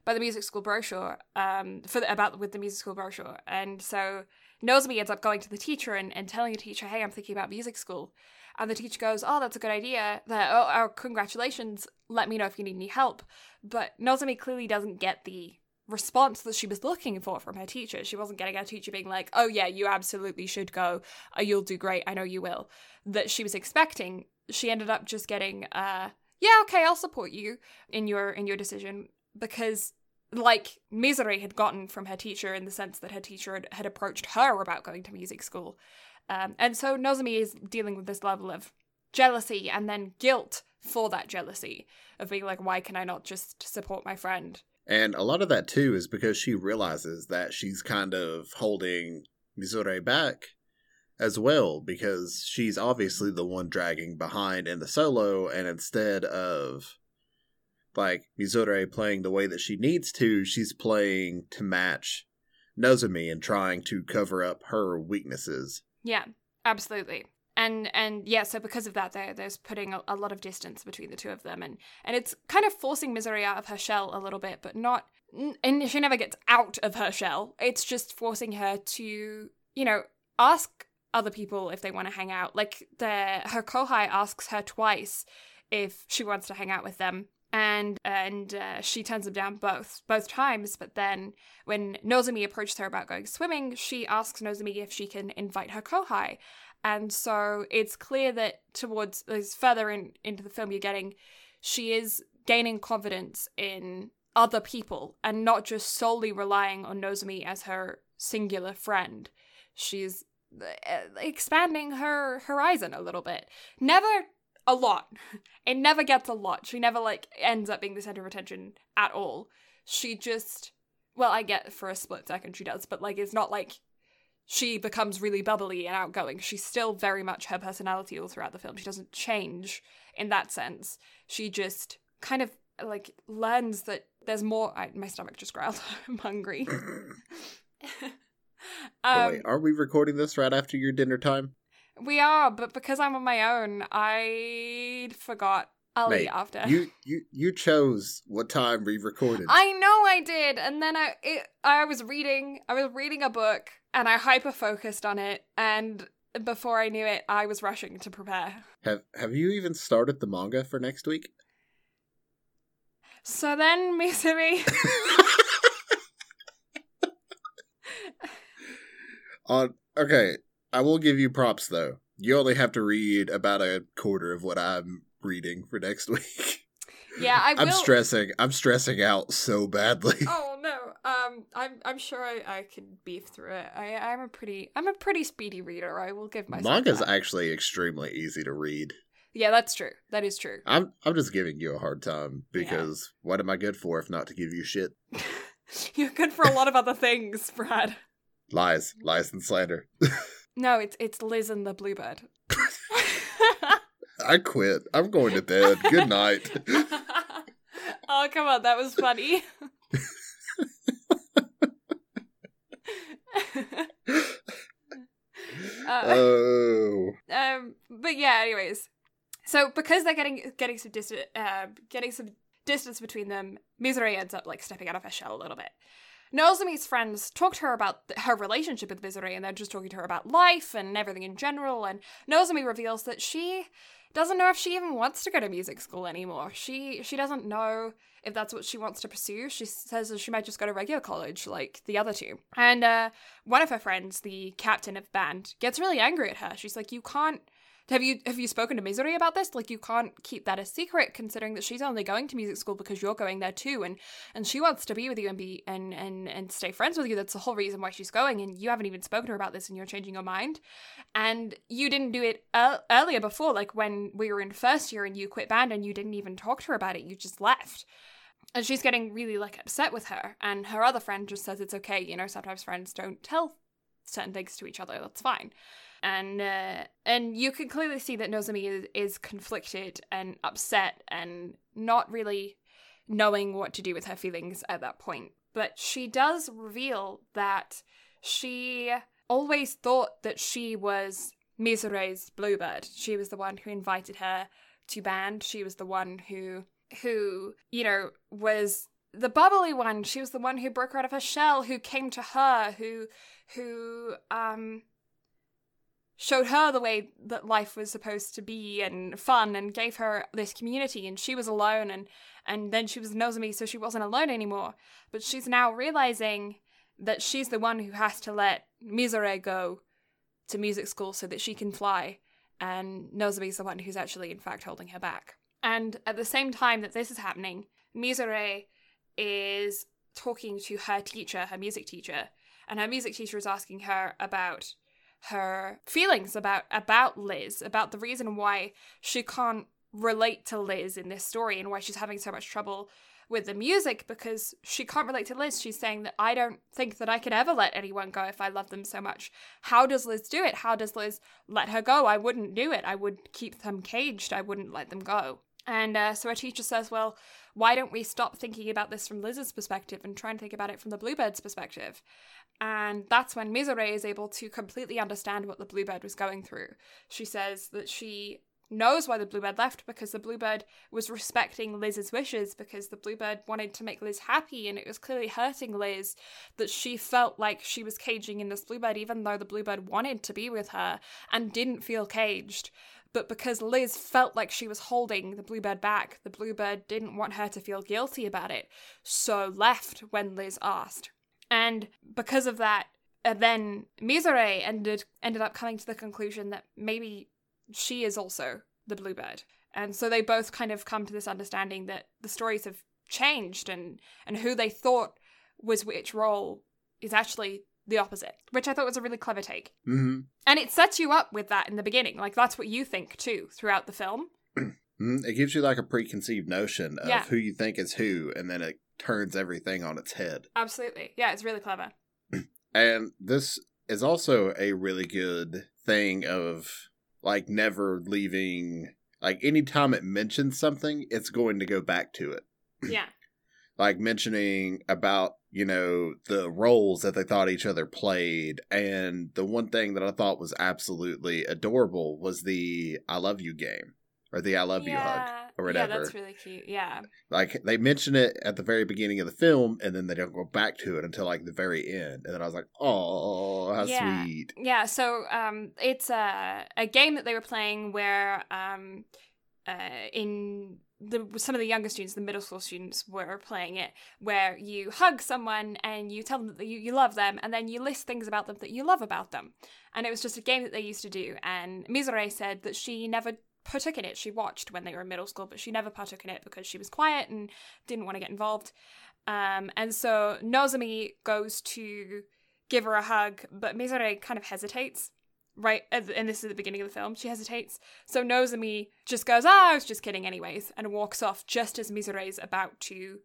by the music school brochure um, for the, about with the music school brochure. And so Nozomi ends up going to the teacher and, and telling the teacher, "Hey, I'm thinking about music school." And the teacher goes, "Oh, that's a good idea. That oh, oh, congratulations. Let me know if you need any help." But Nozomi clearly doesn't get the response that she was looking for from her teacher. She wasn't getting her teacher being like, "Oh yeah, you absolutely should go. Uh, you'll do great. I know you will." That she was expecting. She ended up just getting, uh, "Yeah, okay, I'll support you in your in your decision," because like Misery had gotten from her teacher in the sense that her teacher had, had approached her about going to music school. Um, and so Nozomi is dealing with this level of jealousy and then guilt for that jealousy of being like, why can I not just support my friend? And a lot of that too is because she realizes that she's kind of holding Mizore back as well because she's obviously the one dragging behind in the solo and instead of like Mizore playing the way that she needs to, she's playing to match Nozomi and trying to cover up her weaknesses. Yeah, absolutely. And and yeah, so because of that, there there's putting a, a lot of distance between the two of them, and and it's kind of forcing Misery out of her shell a little bit, but not. And she never gets out of her shell. It's just forcing her to, you know, ask other people if they want to hang out. Like the her kohai asks her twice if she wants to hang out with them, and and uh, she turns them down both both times. But then when Nozomi approaches her about going swimming, she asks Nozomi if she can invite her kohai. And so it's clear that towards as further in into the film you're getting, she is gaining confidence in other people and not just solely relying on Nozomi as her singular friend. She's uh, expanding her horizon a little bit. Never a lot. It never gets a lot. She never like ends up being the center of attention at all. She just well, I get for a split second she does, but like it's not like she becomes really bubbly and outgoing. She's still very much her personality all throughout the film. She doesn't change in that sense. She just kind of like learns that there's more. I, my stomach just growled. I'm hungry. Um, wait, are we recording this right after your dinner time? we are, but because I'm on my own, I forgot I'll Mate, eat after. You you you chose what time we recorded. I know I did, and then I it, I was reading I was reading a book and I hyper focused on it, and before I knew it, I was rushing to prepare. have have you even started the manga for next week? So then, Misumi, On okay, I will give you props though. You only have to read about a quarter of what I'm reading for next week. yeah, I will. I'm stressing. I'm stressing out so badly. Oh no, um, I'm I'm sure I, I can beef through it. I I'm a pretty I'm a pretty speedy reader. I will give myself Manga's that. actually extremely easy to read. Yeah, that's true. That is true. I'm I'm just giving you a hard time because what am I good for if not to give you shit? You're good for a lot of other things, Brad. Lies, lies and slander. No, it's it's Liz and the Bluebird. I quit. I'm going to bed. Good night. oh come on, that was funny. uh, oh. um, but yeah. Anyways, so because they're getting getting some distance, uh, getting some distance between them, Misery ends up like stepping out of her shell a little bit. Nozomi's friends talk to her about th- her relationship with Misery, and they're just talking to her about life and everything in general. And Nozomi reveals that she doesn't know if she even wants to go to music school anymore. She she doesn't know if that's what she wants to pursue. She says she might just go to regular college like the other two. And uh, one of her friends, the captain of band, gets really angry at her. She's like, "You can't." Have you have you spoken to Misery about this? Like you can't keep that a secret, considering that she's only going to music school because you're going there too, and and she wants to be with you and be and and and stay friends with you. That's the whole reason why she's going, and you haven't even spoken to her about this, and you're changing your mind, and you didn't do it ear earlier before, like when we were in first year and you quit band and you didn't even talk to her about it. You just left. And she's getting really like upset with her, and her other friend just says it's okay. You know, sometimes friends don't tell certain things to each other. That's fine and uh, and you can clearly see that Nozomi is, is conflicted and upset and not really knowing what to do with her feelings at that point. But she does reveal that she always thought that she was Mizore's bluebird. She was the one who invited her to band. She was the one who who you know was the bubbly one. She was the one who broke her out of her shell, who came to her, who who um showed her the way that life was supposed to be and fun and gave her this community and she was alone and and then she was Nozomi so she wasn't alone anymore. But she's now realizing that she's the one who has to let Mizore go to music school so that she can fly and Nozomi's the one who's actually in fact holding her back. And at the same time that this is happening Mizore is talking to her teacher her music teacher and her music teacher is asking her about her feelings about about Liz, about the reason why she can't relate to Liz in this story and why she's having so much trouble with the music because she can't relate to Liz. She's saying that I don't think that I could ever let anyone go if I love them so much. How does Liz do it? How does Liz let her go? I wouldn't do it. I would keep them caged. I wouldn't let them go. And uh, so our teacher says, Well, why don't we stop thinking about this from Liz's perspective and try and think about it from the Bluebird's perspective? And that's when Mizore is able to completely understand what the Bluebird was going through. She says that she knows why the Bluebird left because the Bluebird was respecting Liz's wishes because the Bluebird wanted to make Liz happy and it was clearly hurting Liz that she felt like she was caging in this Bluebird even though the Bluebird wanted to be with her and didn't feel caged. But because Liz felt like she was holding the Bluebird back, the Bluebird didn't want her to feel guilty about it, so left when Liz asked. And because of that, uh, then Misere ended ended up coming to the conclusion that maybe she is also the Bluebird. And so they both kind of come to this understanding that the stories have changed and and who they thought was which role is actually the opposite, which I thought was a really clever take. Mm-hmm. And it sets you up with that in the beginning. Like that's what you think too throughout the film. Mm, It gives you like a preconceived notion of Yeah. who you think is who, and then it turns everything on its head. Absolutely. Yeah, it's really clever. And this is also a really good thing of like never leaving. Like anytime it mentions something, it's going to go back to it. Yeah. Like mentioning about you know the roles that they thought each other played and the one thing that i thought was absolutely adorable was the i love you game or the I love you hug or whatever. Yeah, that's really cute. Yeah. Like they mention it at the very beginning of the film, and then they don't go back to it until like the very end. And then I was like, "Oh, how Yeah. sweet!" Yeah, so um, it's a a game that they were playing where um, uh, in the some of the younger students, the middle school students, were playing it, where you hug someone and you tell them that you, you love them, and then you list things about them that you love about them. And it was just a game that they used to do. And Mizore said that she never partook in it. She watched when they were in middle school, but she never partook in it because she was quiet and didn't want to get involved. Um, and so Nozomi goes to give her a hug, but Mizore kind of hesitates. Right, and this is the beginning of the film. She hesitates, so Nozomi just goes, "Ah, I was just kidding, anyways," and walks off just as Mizore's about to,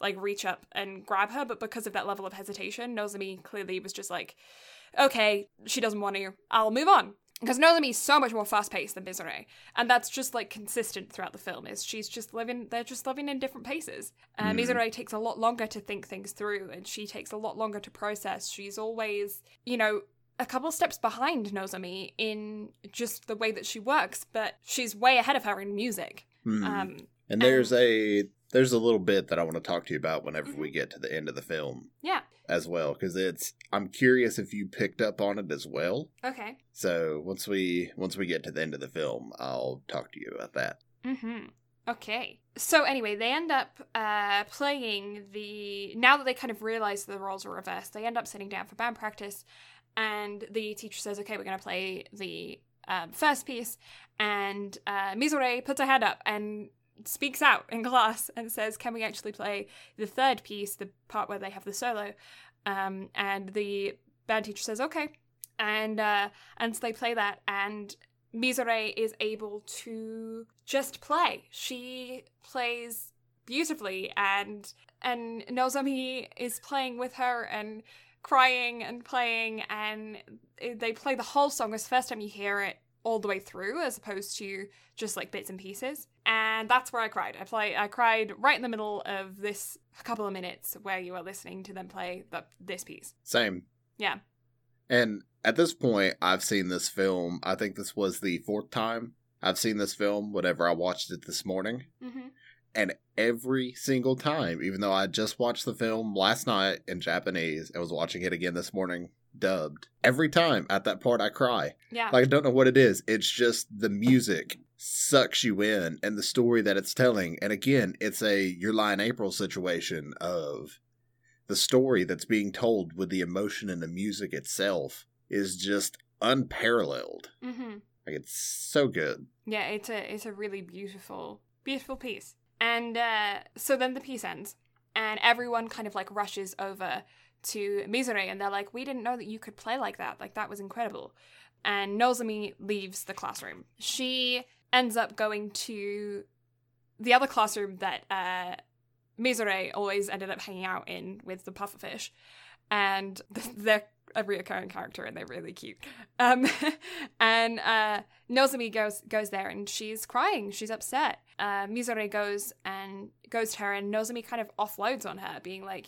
like, reach up and grab her. But because of that level of hesitation, Nozomi clearly was just like, "Okay, she doesn't want to. I'll move on." Because Nozomi is so much more fast paced than Mizore, and that's just like consistent throughout the film. Is she's just living? They're just living in different paces. Uh, Mhm. Mizore takes a lot longer to think things through, and she takes a lot longer to process. She's always, you know, a couple steps behind Nozomi in just the way that she works, but she's way ahead of her in music. Hmm. Um, and there's a there's a little bit that I want to talk to you about whenever we get to the end of the film yeah. as well, because it's I'm curious if you picked up on it as well. Okay. So once we once we get to the end of the film, I'll talk to you about that. Mm-hmm. Okay. So anyway, they end up uh, playing the. Now that they kind of realize the roles are reversed, they end up sitting down for band practice, and the teacher says, "Okay, we're going to play the um, first piece." And uh, Mizore puts her hand up and speaks out in class and says, "Can we actually play the third piece, the part where they have the solo?" Um, and the band teacher says, "Okay." And uh, and so they play that, and Mizore is able to just play. She plays beautifully and and Nozomi is playing with her and crying and playing and they play the whole song as the first time you hear it all the way through as opposed to just like bits and pieces. And that's where I cried. I play I cried right in the middle of this couple of minutes where you are listening to them play the, this piece. Same. Yeah. And at this point, I've seen this film. I think this was the fourth time I've seen this film. Whenever I watched it this morning, Mhm. And every single time, even though I just watched the film last night in Japanese and was watching it again this morning dubbed, every time at that part I cry. Yeah. Like I don't know what it is. It's just the music sucks you in and the story that it's telling. And again, it's a Your Lie in April situation of the story that's being told with the emotion and the music itself is just unparalleled. mhm. Like it's so good. Yeah, it's a it's a really beautiful beautiful piece. And uh, so then the piece ends, and everyone kind of like rushes over to Mizore, and they're like, "We didn't know that you could play like that. Like that was incredible." And Nozomi leaves the classroom. She ends up going to the other classroom that uh, Mizore always ended up hanging out in with the pufferfish, and they're a reoccurring character and they're really cute. Um, and uh, Nozomi goes goes there and she's crying. She's upset. Uh, Mizore goes and goes to her and Nozomi kind of offloads on her, being like,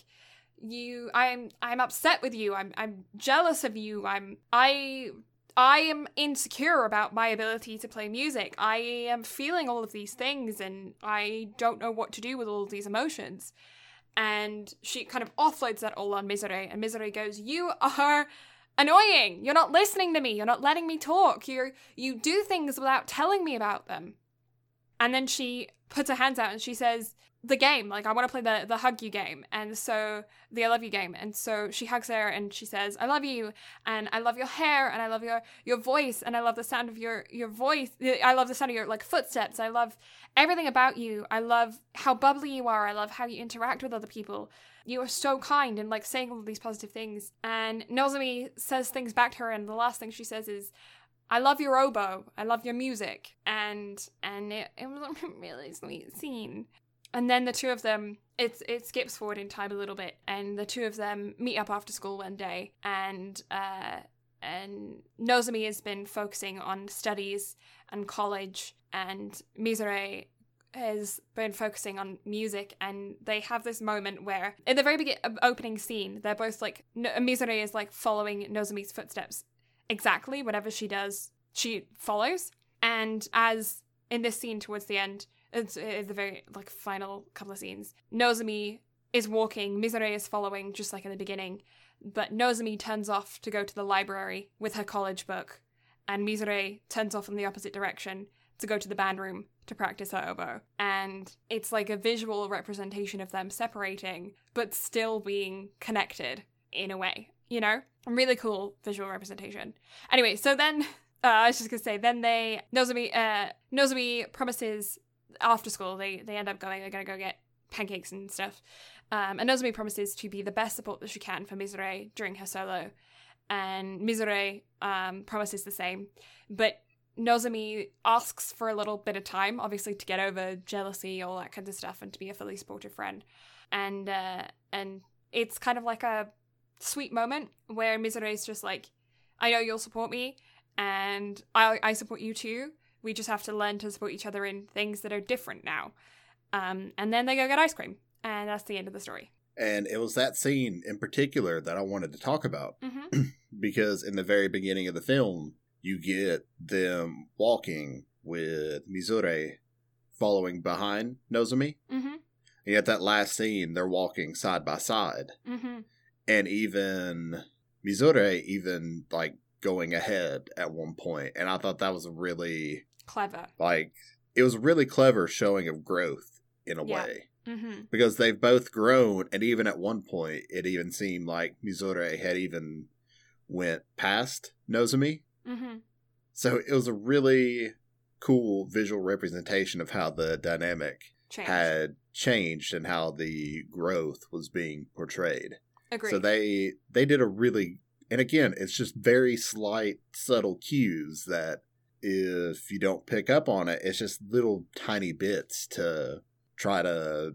"You, I'm, I'm upset with you. I'm, I'm jealous of you. I'm, I." I am insecure about my ability to play music. I am feeling all of these things and I don't know what to do with all of these emotions. And she kind of offloads that all on Mizore, and Mizore goes, You are annoying. You're not listening to me. You're not letting me talk. You're you do things without telling me about them. And then she puts her hands out and she says, the game, like I want to play the the hug you game. And so the I love you game. And so she hugs her and she says, I love you and I love your hair and I love your your voice and I love the sound of your your voice. Uh, I love the sound of your like footsteps. I love everything about you. I love how bubbly you are. I love how you interact with other people. You are so kind and like saying all these positive things. And Nozomi says things back to her, and the last thing she says is, "I love your oboe. I love your music." And and it, it was a really sweet scene. And then the two of them, it's it skips forward in time a little bit, and the two of them meet up after school one day, and uh, and Nozomi has been focusing on studies and college, and Mizore has been focusing on music and they have this moment where in the very begin- opening scene they're both like no- Mizore is like following Nozomi's footsteps exactly whatever she does she follows and as in this scene towards the end, it's, it's the very like final couple of scenes. Nozomi is walking, Mizore is following, just like in the beginning. But Nozomi turns off to go to the library with her college book, and Mizore turns off in the opposite direction to go to the band room to practice her oboe. And it's like a visual representation of them separating, but still being connected in a way, you know? Really cool visual representation. Anyway, so then uh, I was just gonna say, then they Nozomi uh Nozomi promises after school they they end up going, they're gonna go get pancakes and stuff. Um, and Nozomi promises to be the best support that she can for Mizore during her solo. And Mizore um, promises the same. But Nozomi asks for a little bit of time, obviously, to get over jealousy, all that kind of stuff, and to be a fully supportive friend. And uh, and it's kind of like a sweet moment where Mizore is just like, I know you'll support me, and I, I support you too. We just have to learn to support each other in things that are different now. Um, and then they go get ice cream. And that's the end of the story. And it was that scene in particular that I wanted to talk about Mm-hmm. because in the very beginning of the film, you get them walking with Mizore following behind Nozomi. Mm-hmm. And at that last scene, they're walking side by side. Mm-hmm. And even Mizore, even like going ahead at one point. And I thought that was really, Clever. like, it was really clever showing of growth in a Yeah. way. Mm-hmm. because they've both grown and even at one point it even seemed like Mizore had even went past Nozomi. Mm-hmm. So it was a really cool visual representation of how the dynamic Change. had changed and how the growth was being portrayed. Agreed. So they they did a really and again it's just very slight subtle cues that if you don't pick up on it it's just little tiny bits to try to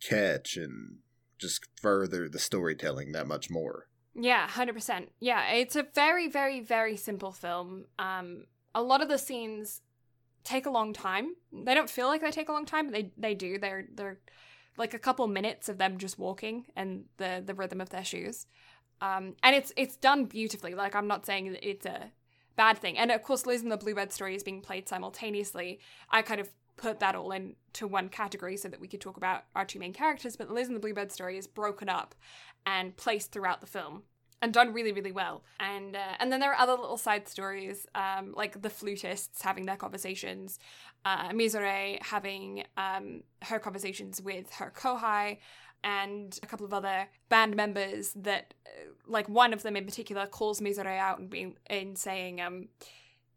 catch and just further the storytelling that much more. Yeah, hundred percent. Yeah, it's a very, very, very simple film. Um, a lot of the scenes take a long time. They don't feel like they take a long time, but they they do. They're they're like a couple minutes of them just walking and the the rhythm of their shoes. Um, and it's it's done beautifully. Like I'm not saying that it's a bad thing. And of course, Liz and the Bluebird story is being played simultaneously. I kind of put that all into one category so that we could talk about our two main characters. But Liz and the Bluebird story is broken up and placed throughout the film and done really really well. And uh, and then there are other little side stories um, like the flutists having their conversations uh, having um, her conversations with her kohai and a couple of other band members that uh, like one of them in particular calls Mizore out and being in saying um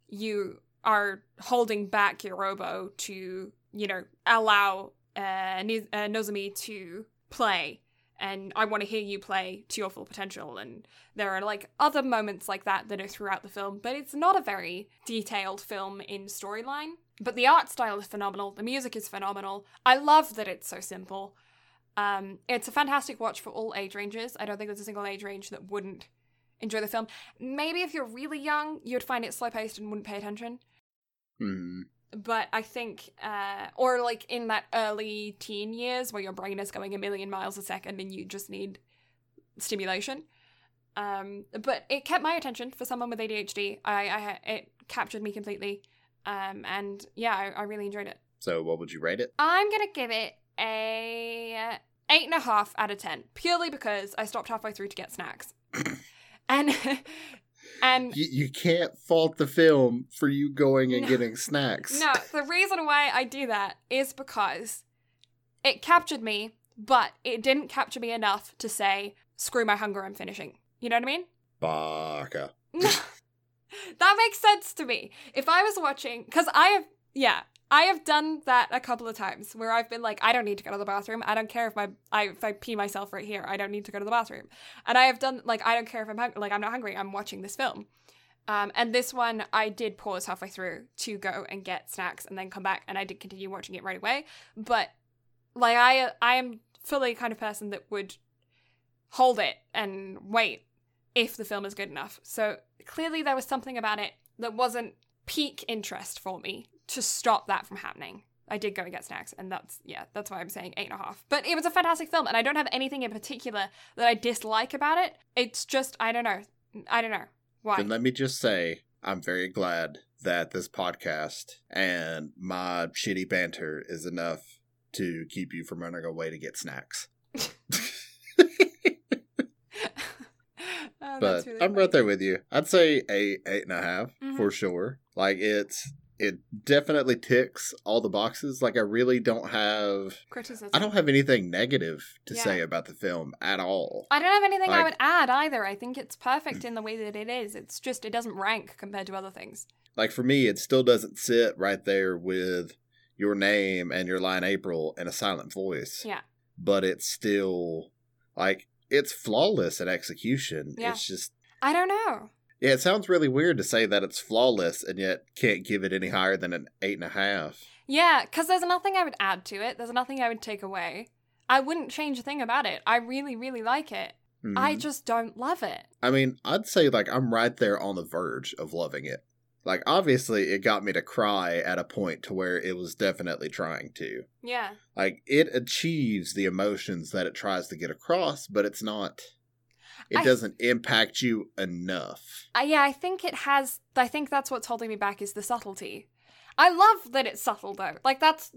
you are holding back your oboe to you know allow uh, Niz- uh, Nozomi to play and I want to hear you play to your full potential. And there are like other moments like that that are throughout the film, but it's not a very detailed film in storyline. But the art style is phenomenal, the music is phenomenal. I love that it's so simple. Um, it's a fantastic watch for all age ranges. I don't think there's a single age range that wouldn't enjoy the film. Maybe if you're really young, you'd find it slow paced and wouldn't pay attention Hmm. But I think, uh, or like in that early teen years where your brain is going a million miles a second and you just need stimulation. Um, but it kept my attention for someone with ADHD. I, I it captured me completely, um, and yeah, I, I really enjoyed it. So what would you rate it? I'm gonna give it a eight and a half out of ten, purely because I stopped halfway through to get snacks, and and You, you can't fault the film for you going and No. getting snacks. No, the reason why I do that is because it captured me, but it didn't capture me enough to say, screw my hunger, I'm finishing. You know what I mean? Baka. that makes sense to me. If I was watching, because I have, yeah, I have done that a couple of times where I've been like, I don't need to go to the bathroom. I don't care if my I if I pee myself right here. I don't need to go to the bathroom. And I have done like I don't care if I'm hung- like I'm not hungry. I'm watching this film. Um, and this one I did pause halfway through to go and get snacks and then come back and I did continue watching it right away. But like I I am fully kind of person that would hold it and wait if the film is good enough. So clearly there was something about it that wasn't peak interest for me to stop that from happening. I did go and get snacks, and that's yeah, that's why I'm saying eight and a half. But it was a fantastic film, and I don't have anything in particular that I dislike about it. It's just I don't know, I don't know why. Then let me just say, I'm very glad that this podcast and my shitty banter is enough to keep you from running away to get snacks. Oh, but really I'm right there with you. I'd say eight, eight and a half Mhm. for sure. Like it's it definitely ticks all the boxes. Like I really don't have Criticism. I don't have anything negative to Yeah. say about the film at all. I don't have anything I would add either. I think it's perfect mm. in the way that it is. It's just it doesn't rank compared to other things. Like for me, it still doesn't sit right there with your name and Your Lie in April in a silent voice. Yeah. But it's still like it's flawless in execution. Yeah. It's just I don't know. Yeah, it sounds really weird to say that it's flawless and yet can't give it any higher than an eight and a half. Yeah, because there's nothing I would add to it. There's nothing I would take away. I wouldn't change a thing about it. I really, really like it. I Mhm. just don't love it. I mean, I'd say like I'm right there on the verge of loving it. Like obviously it got me to cry at a point to where it was definitely trying to. Yeah. Like it achieves the emotions that it tries to get across, but it's not it I- doesn't impact you enough. Uh, yeah, I think it has. I think that's what's holding me back is the subtlety. I love that it's subtle though. Like that's,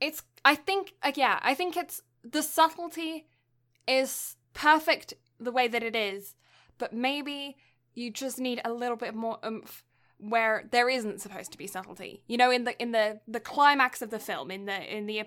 it's. I think. Uh, yeah, I think it's the subtlety is perfect the way that it is, but maybe you just need a little bit more oomph where there isn't supposed to be subtlety. You know, in the in the the climax of the film, in the in the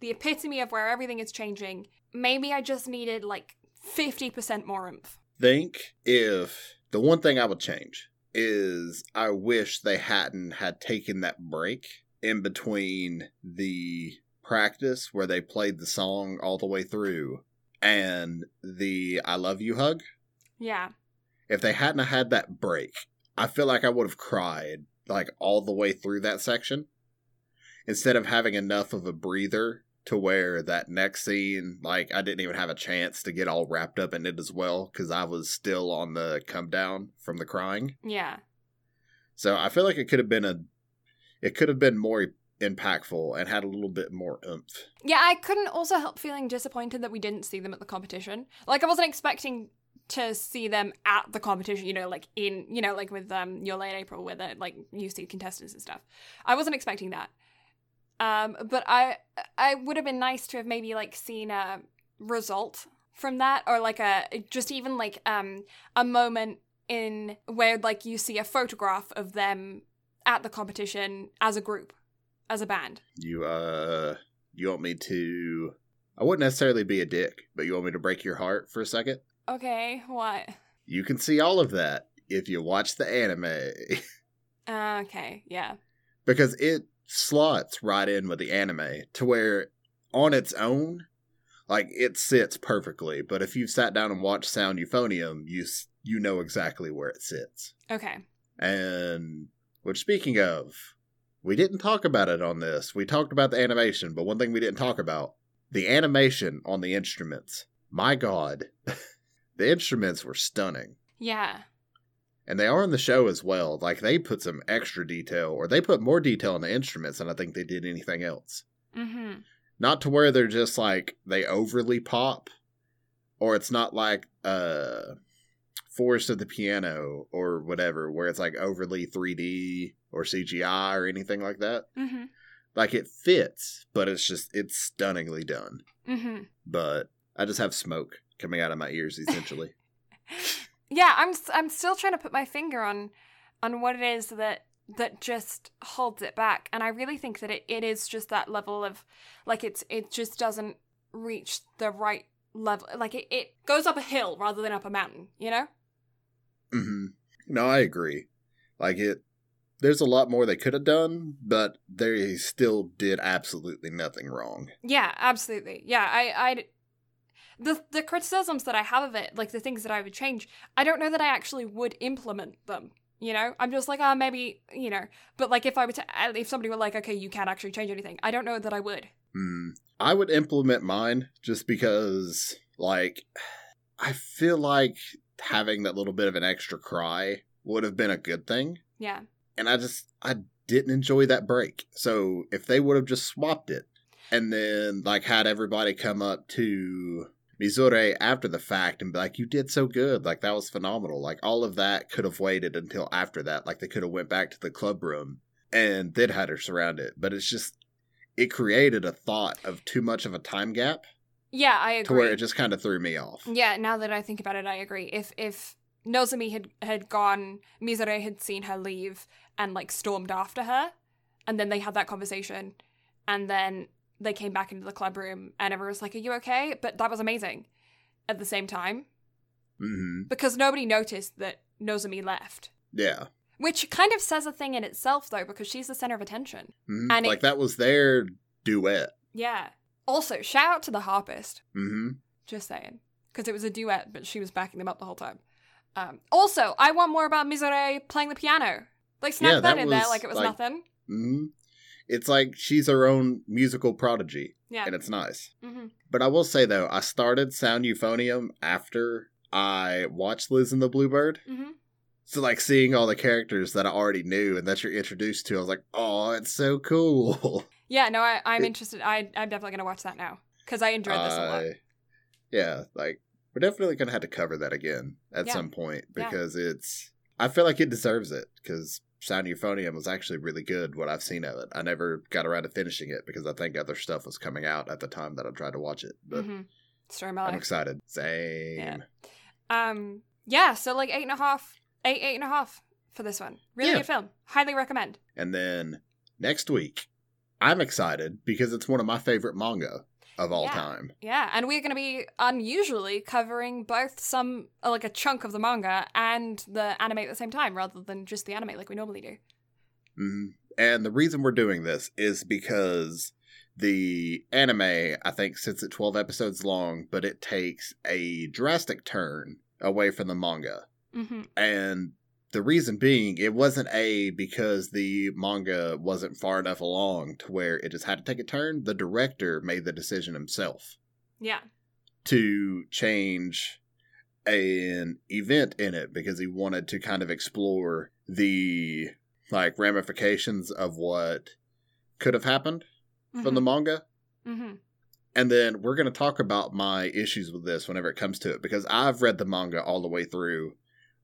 the epitome of where everything is changing. Maybe I just needed like fifty percent more oomph. Think if the one thing I would change is I wish they hadn't had taken that break in between the practice where they played the song all the way through and the I love you hug. Yeah. If they hadn't had that break, I feel like I would have cried like all the way through that section instead of having enough of a breather to where that next scene like I didn't even have a chance to get all wrapped up in it as well cuz I was still on the come down from the crying. Yeah. So I feel like it could have been a it could have been more impactful and had a little bit more oomph. Yeah, I couldn't also help feeling disappointed that we didn't see them at the competition. Like I wasn't expecting to see them at the competition, you know, like in you know, like with um Your Lie in April where the like you see contestants and stuff. I wasn't expecting that. Um but I I would have been nice to have maybe like seen a result from that or like a just even like um a moment in where like you see a photograph of them at the competition as a group, as a band. You uh you want me to I wouldn't necessarily be a dick, but you want me to break your heart for a second? Okay, what? You can see all of that if you watch the anime Uh, okay, yeah. because it slots right in with the anime to where on its own like it sits perfectly, but if you've sat down and watched Sound Euphonium, you you know exactly where it sits. Okay. And which speaking of, we didn't talk about it on this. We talked about the animation, but one thing we didn't talk about, the animation on the instruments. My god. the instruments were stunning. Yeah. And they are in the show as well. Like they put some extra detail or they put more detail in the instruments than I think they did anything else. Mm-hmm. Not to where they're just like they overly pop or it's not like uh Forest of the Piano or whatever where it's like overly 3D or CGI or anything like that. Mm-hmm. Like it fits, but it's just it's stunningly done. Mm-hmm. But I just have smoke coming out of my ears essentially. Yeah, I'm I'm still trying to put my finger on on what it is that that just holds it back, and I really think that it, it is just that level of like it's it just doesn't reach the right level. Like it, it goes up a hill rather than up a mountain. You know? Mm-hmm. No, I agree. Like it, there's a lot more they could have done, but they still did absolutely nothing wrong. Yeah, absolutely. Yeah, I I the the criticisms that I have of it, like the things that I would change, I don't know that I actually would implement them. You know, I'm just like, oh, maybe you know. But like, if I were to, if somebody were like, okay, you can't actually change anything, I don't know that I would. Hmm. I would implement mine just because, like, I feel like having that little bit of an extra cry would have been a good thing, Yeah. and I just I didn't enjoy that break. So if they would have just swapped it and then like had everybody come up to Mizore after the fact and be like, "You did so good, like that was phenomenal." Like all of that could have waited until after that. Like they could have went back to the club room and then had her surround it. But it's just it created a thought of too much of a time gap Yeah, I agree. to where it just kind of threw me off. Yeah, now that I think about it, I agree. If if Nozomi had had gone, Mizore had seen her leave and like stormed after her, and then they had that conversation, and then they came back into the club room, and everyone was like, "Are you okay?" But that was amazing. At the same time, hmm because nobody noticed that Nozomi left, Yeah. which kind of says a thing in itself, though, because she's the center of attention. Mhm. And it- like that was their duet. Yeah. Also, shout out to the harpist. hmm Just saying. Because it was a duet, but she was backing them up the whole time. Um, also, I want more about Mizore playing the piano. Like, snap Yeah, that, that in there like it was like- nothing. It's like she's her own musical prodigy, Yeah. and it's nice. hmm But I will say though, I started Sound Euphonium after I watched Liz and the Bluebird. hmm So like seeing all the characters that I already knew and that you're introduced to, I was like, oh, it's so cool. Yeah, no, I, I'm It- interested. I, I'm definitely going to watch that now. Because I enjoyed this a lot. Yeah, like we're definitely gonna have to cover that again at Yeah. some point Yeah. because it's. I feel like it deserves it because Sound Euphonium was actually really good. What I've seen of it, I never got around to finishing it because I think other stuff was coming out at the time that I tried to watch it. But hmm Story of my I'm excited. Same. Yeah. Um, yeah, so like eight and a half, eight, eight and a half for this one. Really Yeah. good film. Highly recommend. And then next week, I'm excited because it's one of my favorite manga of all Yeah. time. Yeah, and we're going to be unusually covering both some, uh, like a chunk of the manga and the anime at the same time rather than just the anime like we normally do. hmm And the reason we're doing this is because the anime, I think, sits at 12 episodes long, but it takes a drastic turn away from the manga. hmm And the reason being, it wasn't a because the manga wasn't far enough along to where it just had to take a turn. The director made the decision himself. Yeah. to change an event in it because he wanted to kind of explore the like ramifications of what could have happened from the manga. hmm And then we're going to talk about my issues with this whenever it comes to it because I've read the manga all the way through.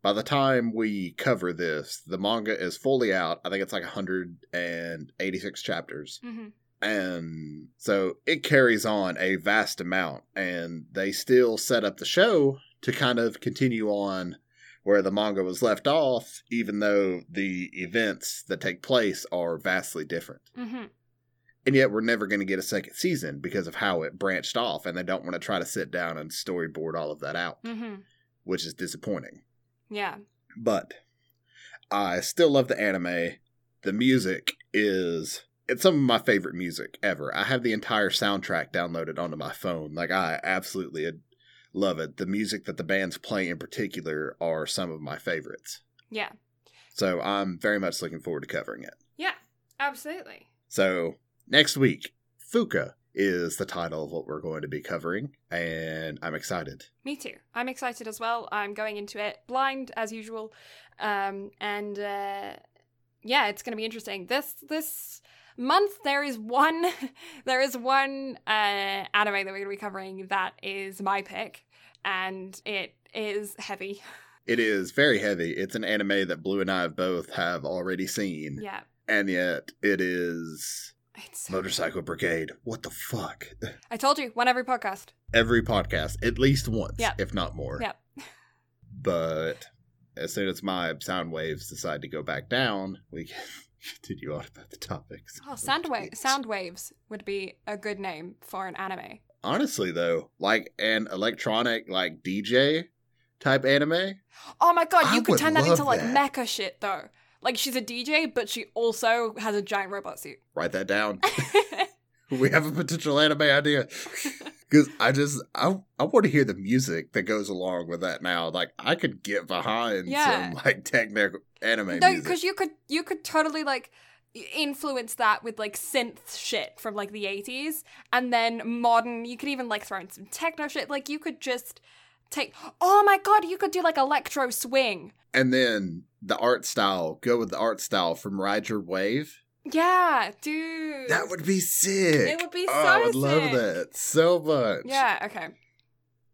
By the time we cover this, the manga is fully out. I think it's like 186 chapters. hmm And so it carries on a vast amount, and they still set up the show to kind of continue on where the manga was left off, even though the events that take place are vastly different. hmm And yet, we're never going to get a second season because of how it branched off, and they don't want to try to sit down and storyboard all of that out, hmm which is disappointing. Yeah. But I still love the anime. The music is it's some of my favorite music ever. I have the entire soundtrack downloaded onto my phone. Like I absolutely love it. The music that the bands play in particular are some of my favorites. Yeah. So I'm very much looking forward to covering it. Yeah. Absolutely. So next week, Fuka is the title of what we're going to be covering, and I'm excited. Me too. I'm excited as well. I'm going into it blind as usual, um, and uh, yeah, it's going to be interesting. This this month there is one there is one uh, anime that we're going to be covering that is my pick, and it is heavy. It is very heavy. It's an anime that Blue and I both have already seen, Yeah, and yet it is it's Motorcycle Brigade. What the fuck? I told you one every podcast. Every podcast, at least once, Yeah. if not more. Yep. But as soon as my sound waves decide to go back down, we can continue on about the topics. Oh, sound wa- sound waves would be a good name for an anime. Honestly, though, like an electronic, like DJ type anime, Oh my god, you I could would turn that love into like that. mecha shit though. Like she's a DJ, but she also has a giant robot suit. write that down. we have a potential anime idea. Because I just I I want to hear the music that goes along with that now. Like I could get behind Yeah. some like technical anime no, because you could you could totally like influence that with like synth shit from like the 80s and then modern you could even like throw in some techno shit like you could just take oh my god you could do like electro swing and then the art style, go with the art style from Your Wave. yeah dude That would be sick. It would be Oh, I so would love that so much. yeah okay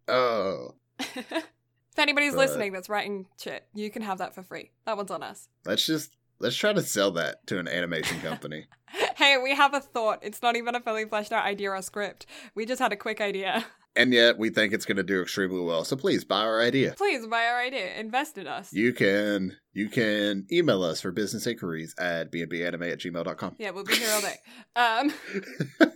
Oh, if anybody's But- listening that's writing shit, you can have that for free. That one's on us. let's just let's try to sell that to an animation company. hey, we have a thought. It's not even a fully fleshed out idea or script. We just had a quick idea. and yet we think it's going to do extremely well. So please buy our idea. Please buy our idea. Invest in us. You can you can email us for business inquiries at bnbanime at gmail.com. yeah, we'll be here all day. Um,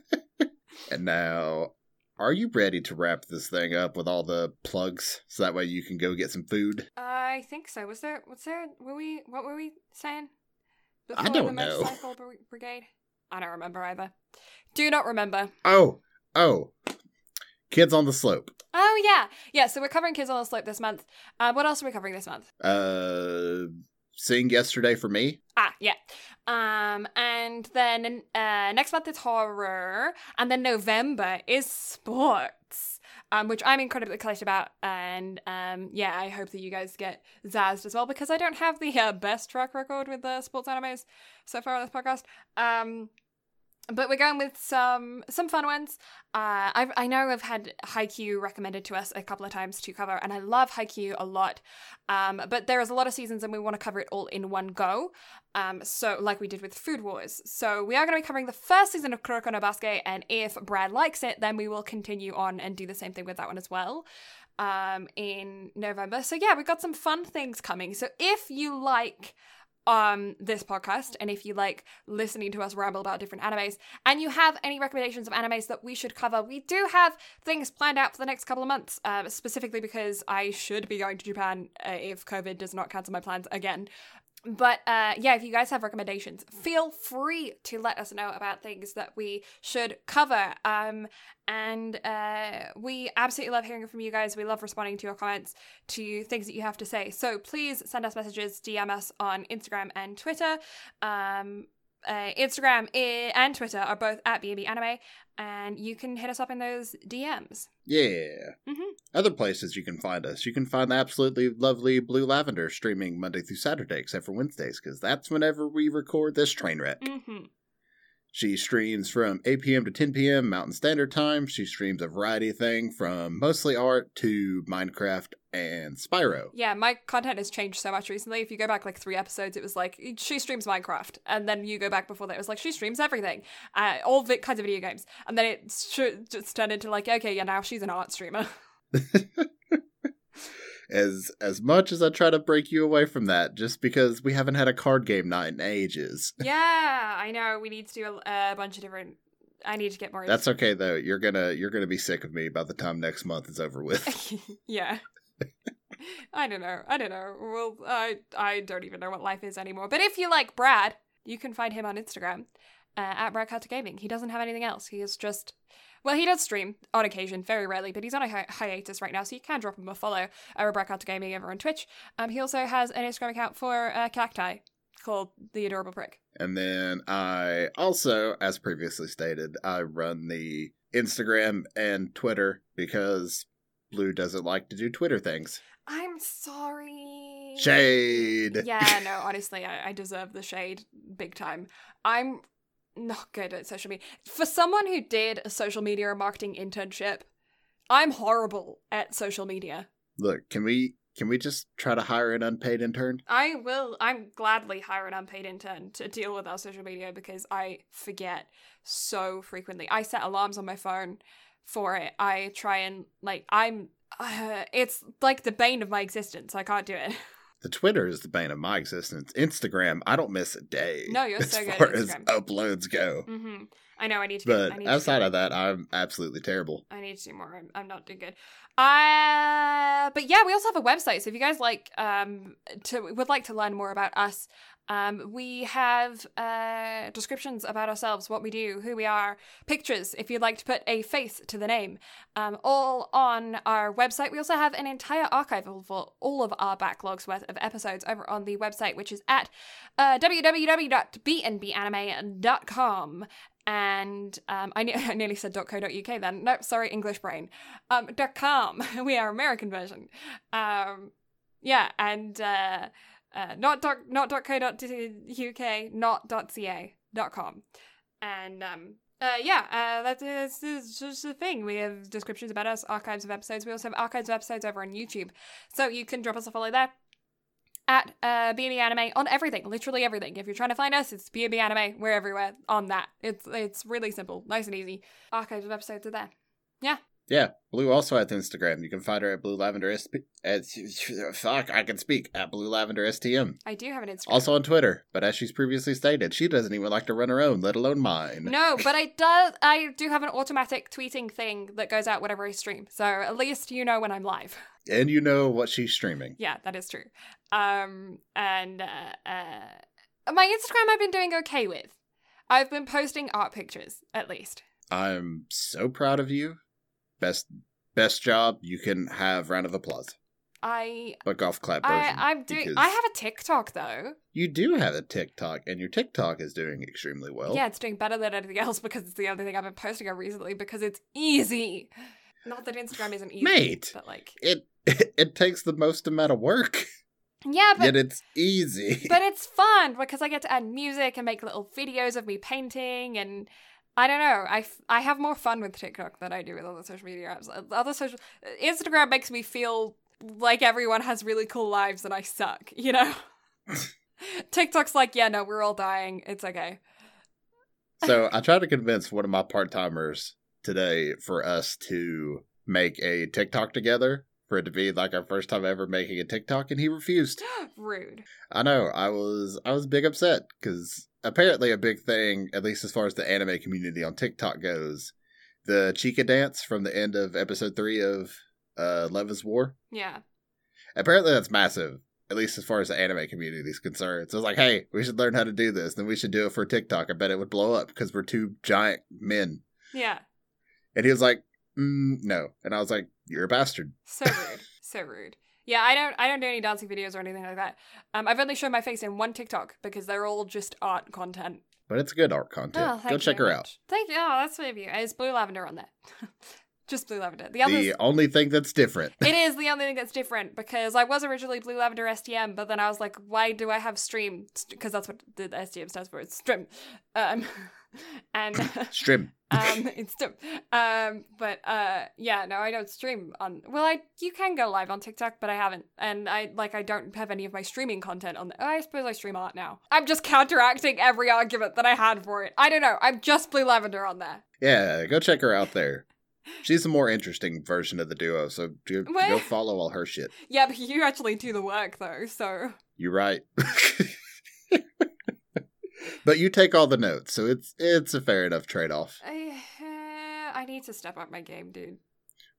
And now, are you ready to wrap this thing up with all the plugs so that way you can go get some food? I think so. Was there? Was there? Were we? What were we saying? I don't the know. Motorcycle Bri- Brigade. I don't remember either. Do not remember. Oh, oh, kids on the slope. Oh yeah, yeah. So we're covering Kids on the Slope this month. Uh, what else are we covering this month? Uh, sing yesterday for me. Ah, yeah. Um, and then uh, next month is horror, and then November is sports, um, which I'm incredibly excited about. And um, yeah, I hope that you guys get zazzed as well because I don't have the uh, best track record with the sports animes so far on this podcast. Um, but we're going with some some fun ones. Uh, I I know I've had Haikyuu recommended to us a couple of times to cover, and I love Haikyuu a lot. Um, but there is a lot of seasons, and we want to cover it all in one go. Um, so like we did with Food Wars. So we are going to be covering the first season of Kuroko no Basket, and if Brad likes it, then we will continue on and do the same thing with that one as well. Um, in November. So yeah, we've got some fun things coming. So if you like um this podcast and if you like listening to us ramble about different animes and you have any recommendations of animes that we should cover we do have things planned out for the next couple of months uh, specifically because i should be going to japan uh, if covid does not cancel my plans again but uh, yeah, if you guys have recommendations, feel free to let us know about things that we should cover. Um, and uh, we absolutely love hearing from you guys. We love responding to your comments, to things that you have to say. So please send us messages, DM us on Instagram and Twitter. Um, uh, Instagram and Twitter are both at BB Anime, and you can hit us up in those DMs. Yeah. Mhm. Other places you can find us. You can find the absolutely lovely Blue Lavender streaming Monday through Saturday, except for Wednesdays, because that's whenever we record this train wreck. Mm-hmm. She streams from 8 p.m. to 10 p.m. Mountain Standard Time. She streams a variety of things from mostly art to Minecraft and Spyro. Yeah, my content has changed so much recently. If you go back like three episodes, it was like she streams Minecraft, and then you go back before that, it was like she streams everything, uh, all vi- kinds of video games, and then it sh- just turned into like okay, yeah, now she's an art streamer. As as much as I try to break you away from that, just because we haven't had a card game night in ages. yeah, I know. We need to do a, a bunch of different. I need to get more. That's okay though. You're gonna you're gonna be sick of me by the time next month is over with. yeah. I don't know. I don't know. Well, I I don't even know what life is anymore. But if you like Brad, you can find him on Instagram uh, at Brad Gaming. He doesn't have anything else. He is just well, he does stream on occasion, very rarely, but he's on a hi- hiatus right now, so you can drop him a follow over Brad Gaming over on Twitch. Um, he also has an Instagram account for uh, Cacti called the Adorable Prick. And then I also, as previously stated, I run the Instagram and Twitter because Blue doesn't like to do Twitter things. I'm sorry. Shade. Yeah, no, honestly, I, I deserve the shade big time. I'm not good at social media. For someone who did a social media and marketing internship, I'm horrible at social media. Look, can we can we just try to hire an unpaid intern? I will, I'm gladly hire an unpaid intern to deal with our social media because I forget so frequently. I set alarms on my phone for it. I try and, like, I'm, uh, it's like the bane of my existence. I can't do it. The Twitter is the bane of my existence. Instagram, I don't miss a day. No, you're as so good at far as uploads go. hmm I know I need to get, But need to outside get- of that, I'm absolutely terrible. I need to do more. I'm, I'm not doing good. Uh, but yeah, we also have a website. So if you guys like um to would like to learn more about us, um, we have uh descriptions about ourselves, what we do, who we are, pictures. If you'd like to put a face to the name, um, all on our website. We also have an entire archive of all all of our backlogs worth of episodes over on the website, which is at uh, www.bnbanime.com. And um, I, ne- I nearly said .co.uk then. No, sorry, English brain. Um, .com. We are American version. Um, yeah, and uh, uh, not doc, not .co.uk, not dot .ca, dot .com. And um, Uh, yeah, uh, that's, that's, that's just the thing. We have descriptions about us, archives of episodes. We also have archives of episodes over on YouTube. So you can drop us a follow there at uh, B&B Anime on everything, literally everything. If you're trying to find us, it's B&B Anime. We're everywhere on that. It's it's really simple, nice and easy. Archives of episodes are there. Yeah, Blue also has Instagram. You can find her at Blue Lavender SP. At, fuck, I can speak at Blue Lavender STM. I do have an Instagram. Also on Twitter, but as she's previously stated, she doesn't even like to run her own, let alone mine. No, but I do. I do have an automatic tweeting thing that goes out whenever I stream. So at least you know when I'm live. And you know what she's streaming. Yeah, that is true. Um, and uh, uh, my Instagram I've been doing okay with. I've been posting art pictures at least. I'm so proud of you. Best best job. You can have round of applause. I But golf clap. I I'm doing. I have a TikTok though. You do have a TikTok, and your TikTok is doing extremely well. yeah, it's doing better than anything else because it's the only thing I've been posting on recently because it's easy. Not that Instagram isn't easy, Mate. but like It it takes the most amount of work, yeah, but yet it's easy. but it's fun because I get to add music and make little videos of me painting and I don't know. I, f- I have more fun with TikTok than I do with other social media apps. Uh, Other social Instagram makes me feel like everyone has really cool lives and I suck, you know? TikTok's like, yeah, no, we're all dying. It's okay. so I tried to convince one of my part timers today for us to make a TikTok together for it to be like our first time ever making a TikTok, and he refused. Rude. I know. I was I was big upset because apparently a big thing, at least as far as the anime community on TikTok goes, the Chika dance from the end of episode three of uh, Love Is War. Yeah. Apparently that's massive, at least as far as the anime community is concerned. So I was like, hey, we should learn how to do this. Then we should do it for TikTok. I bet it would blow up because we're two giant men. Yeah. And he was like, mm, no. And I was like, you're a bastard. So rude. so rude. Yeah, I don't I don't do any dancing videos or anything like that. Um I've only shown my face in one TikTok because they're all just art content. But it's good art content. Oh, Go check her out. Thank you. Oh, that's sweet of you. It's blue lavender on there. Just blue lavender. The others. The only thing that's different. it is the only thing that's different because I was originally blue lavender STM, but then I was like, why do I have stream? Because that's what the STM stands for. It's stream. Um, and Strim. um, it's stream. Um, but uh, yeah, no, I don't stream on. Well, I you can go live on TikTok, but I haven't, and I like I don't have any of my streaming content on. The, I suppose I stream art now. I'm just counteracting every argument that I had for it. I don't know. I'm just blue lavender on there. Yeah, go check her out there. She's a more interesting version of the duo, so go, Well- go follow all her shit. Yeah, but you actually do the work though, so You're right. but you take all the notes, so it's it's a fair enough trade off. I, uh, I need to step up my game, dude.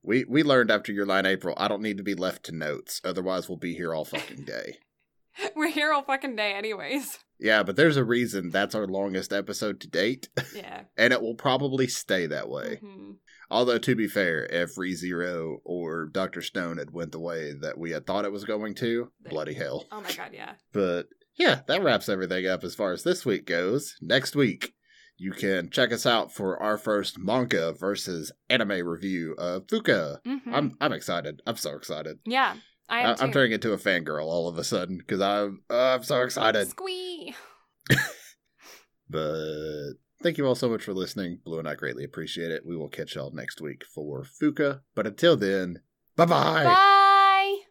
We we learned after Your Lie in April, I don't need to be left to notes, otherwise we'll be here all fucking day. We're here all fucking day, anyways. Yeah, but there's a reason that's our longest episode to date, Yeah. and it will probably stay that way. Mhm. Although to be fair, if ReZero or Doctor Stone had went the way that we had thought it was going to, bloody hell. Oh my god, yeah. But yeah, that wraps everything up as far as this week goes. Next week, you can check us out for our first manga versus anime review of Fuka. Mhm. I'm I'm excited. I'm so excited. yeah, I am I. I'm turning into a fangirl all of a sudden because I'm uh, I'm so excited. Squee. But thank you all so much for listening. Blue and I greatly appreciate it. We will catch y'all next week for Fuka. But until then, bye bye. Bye.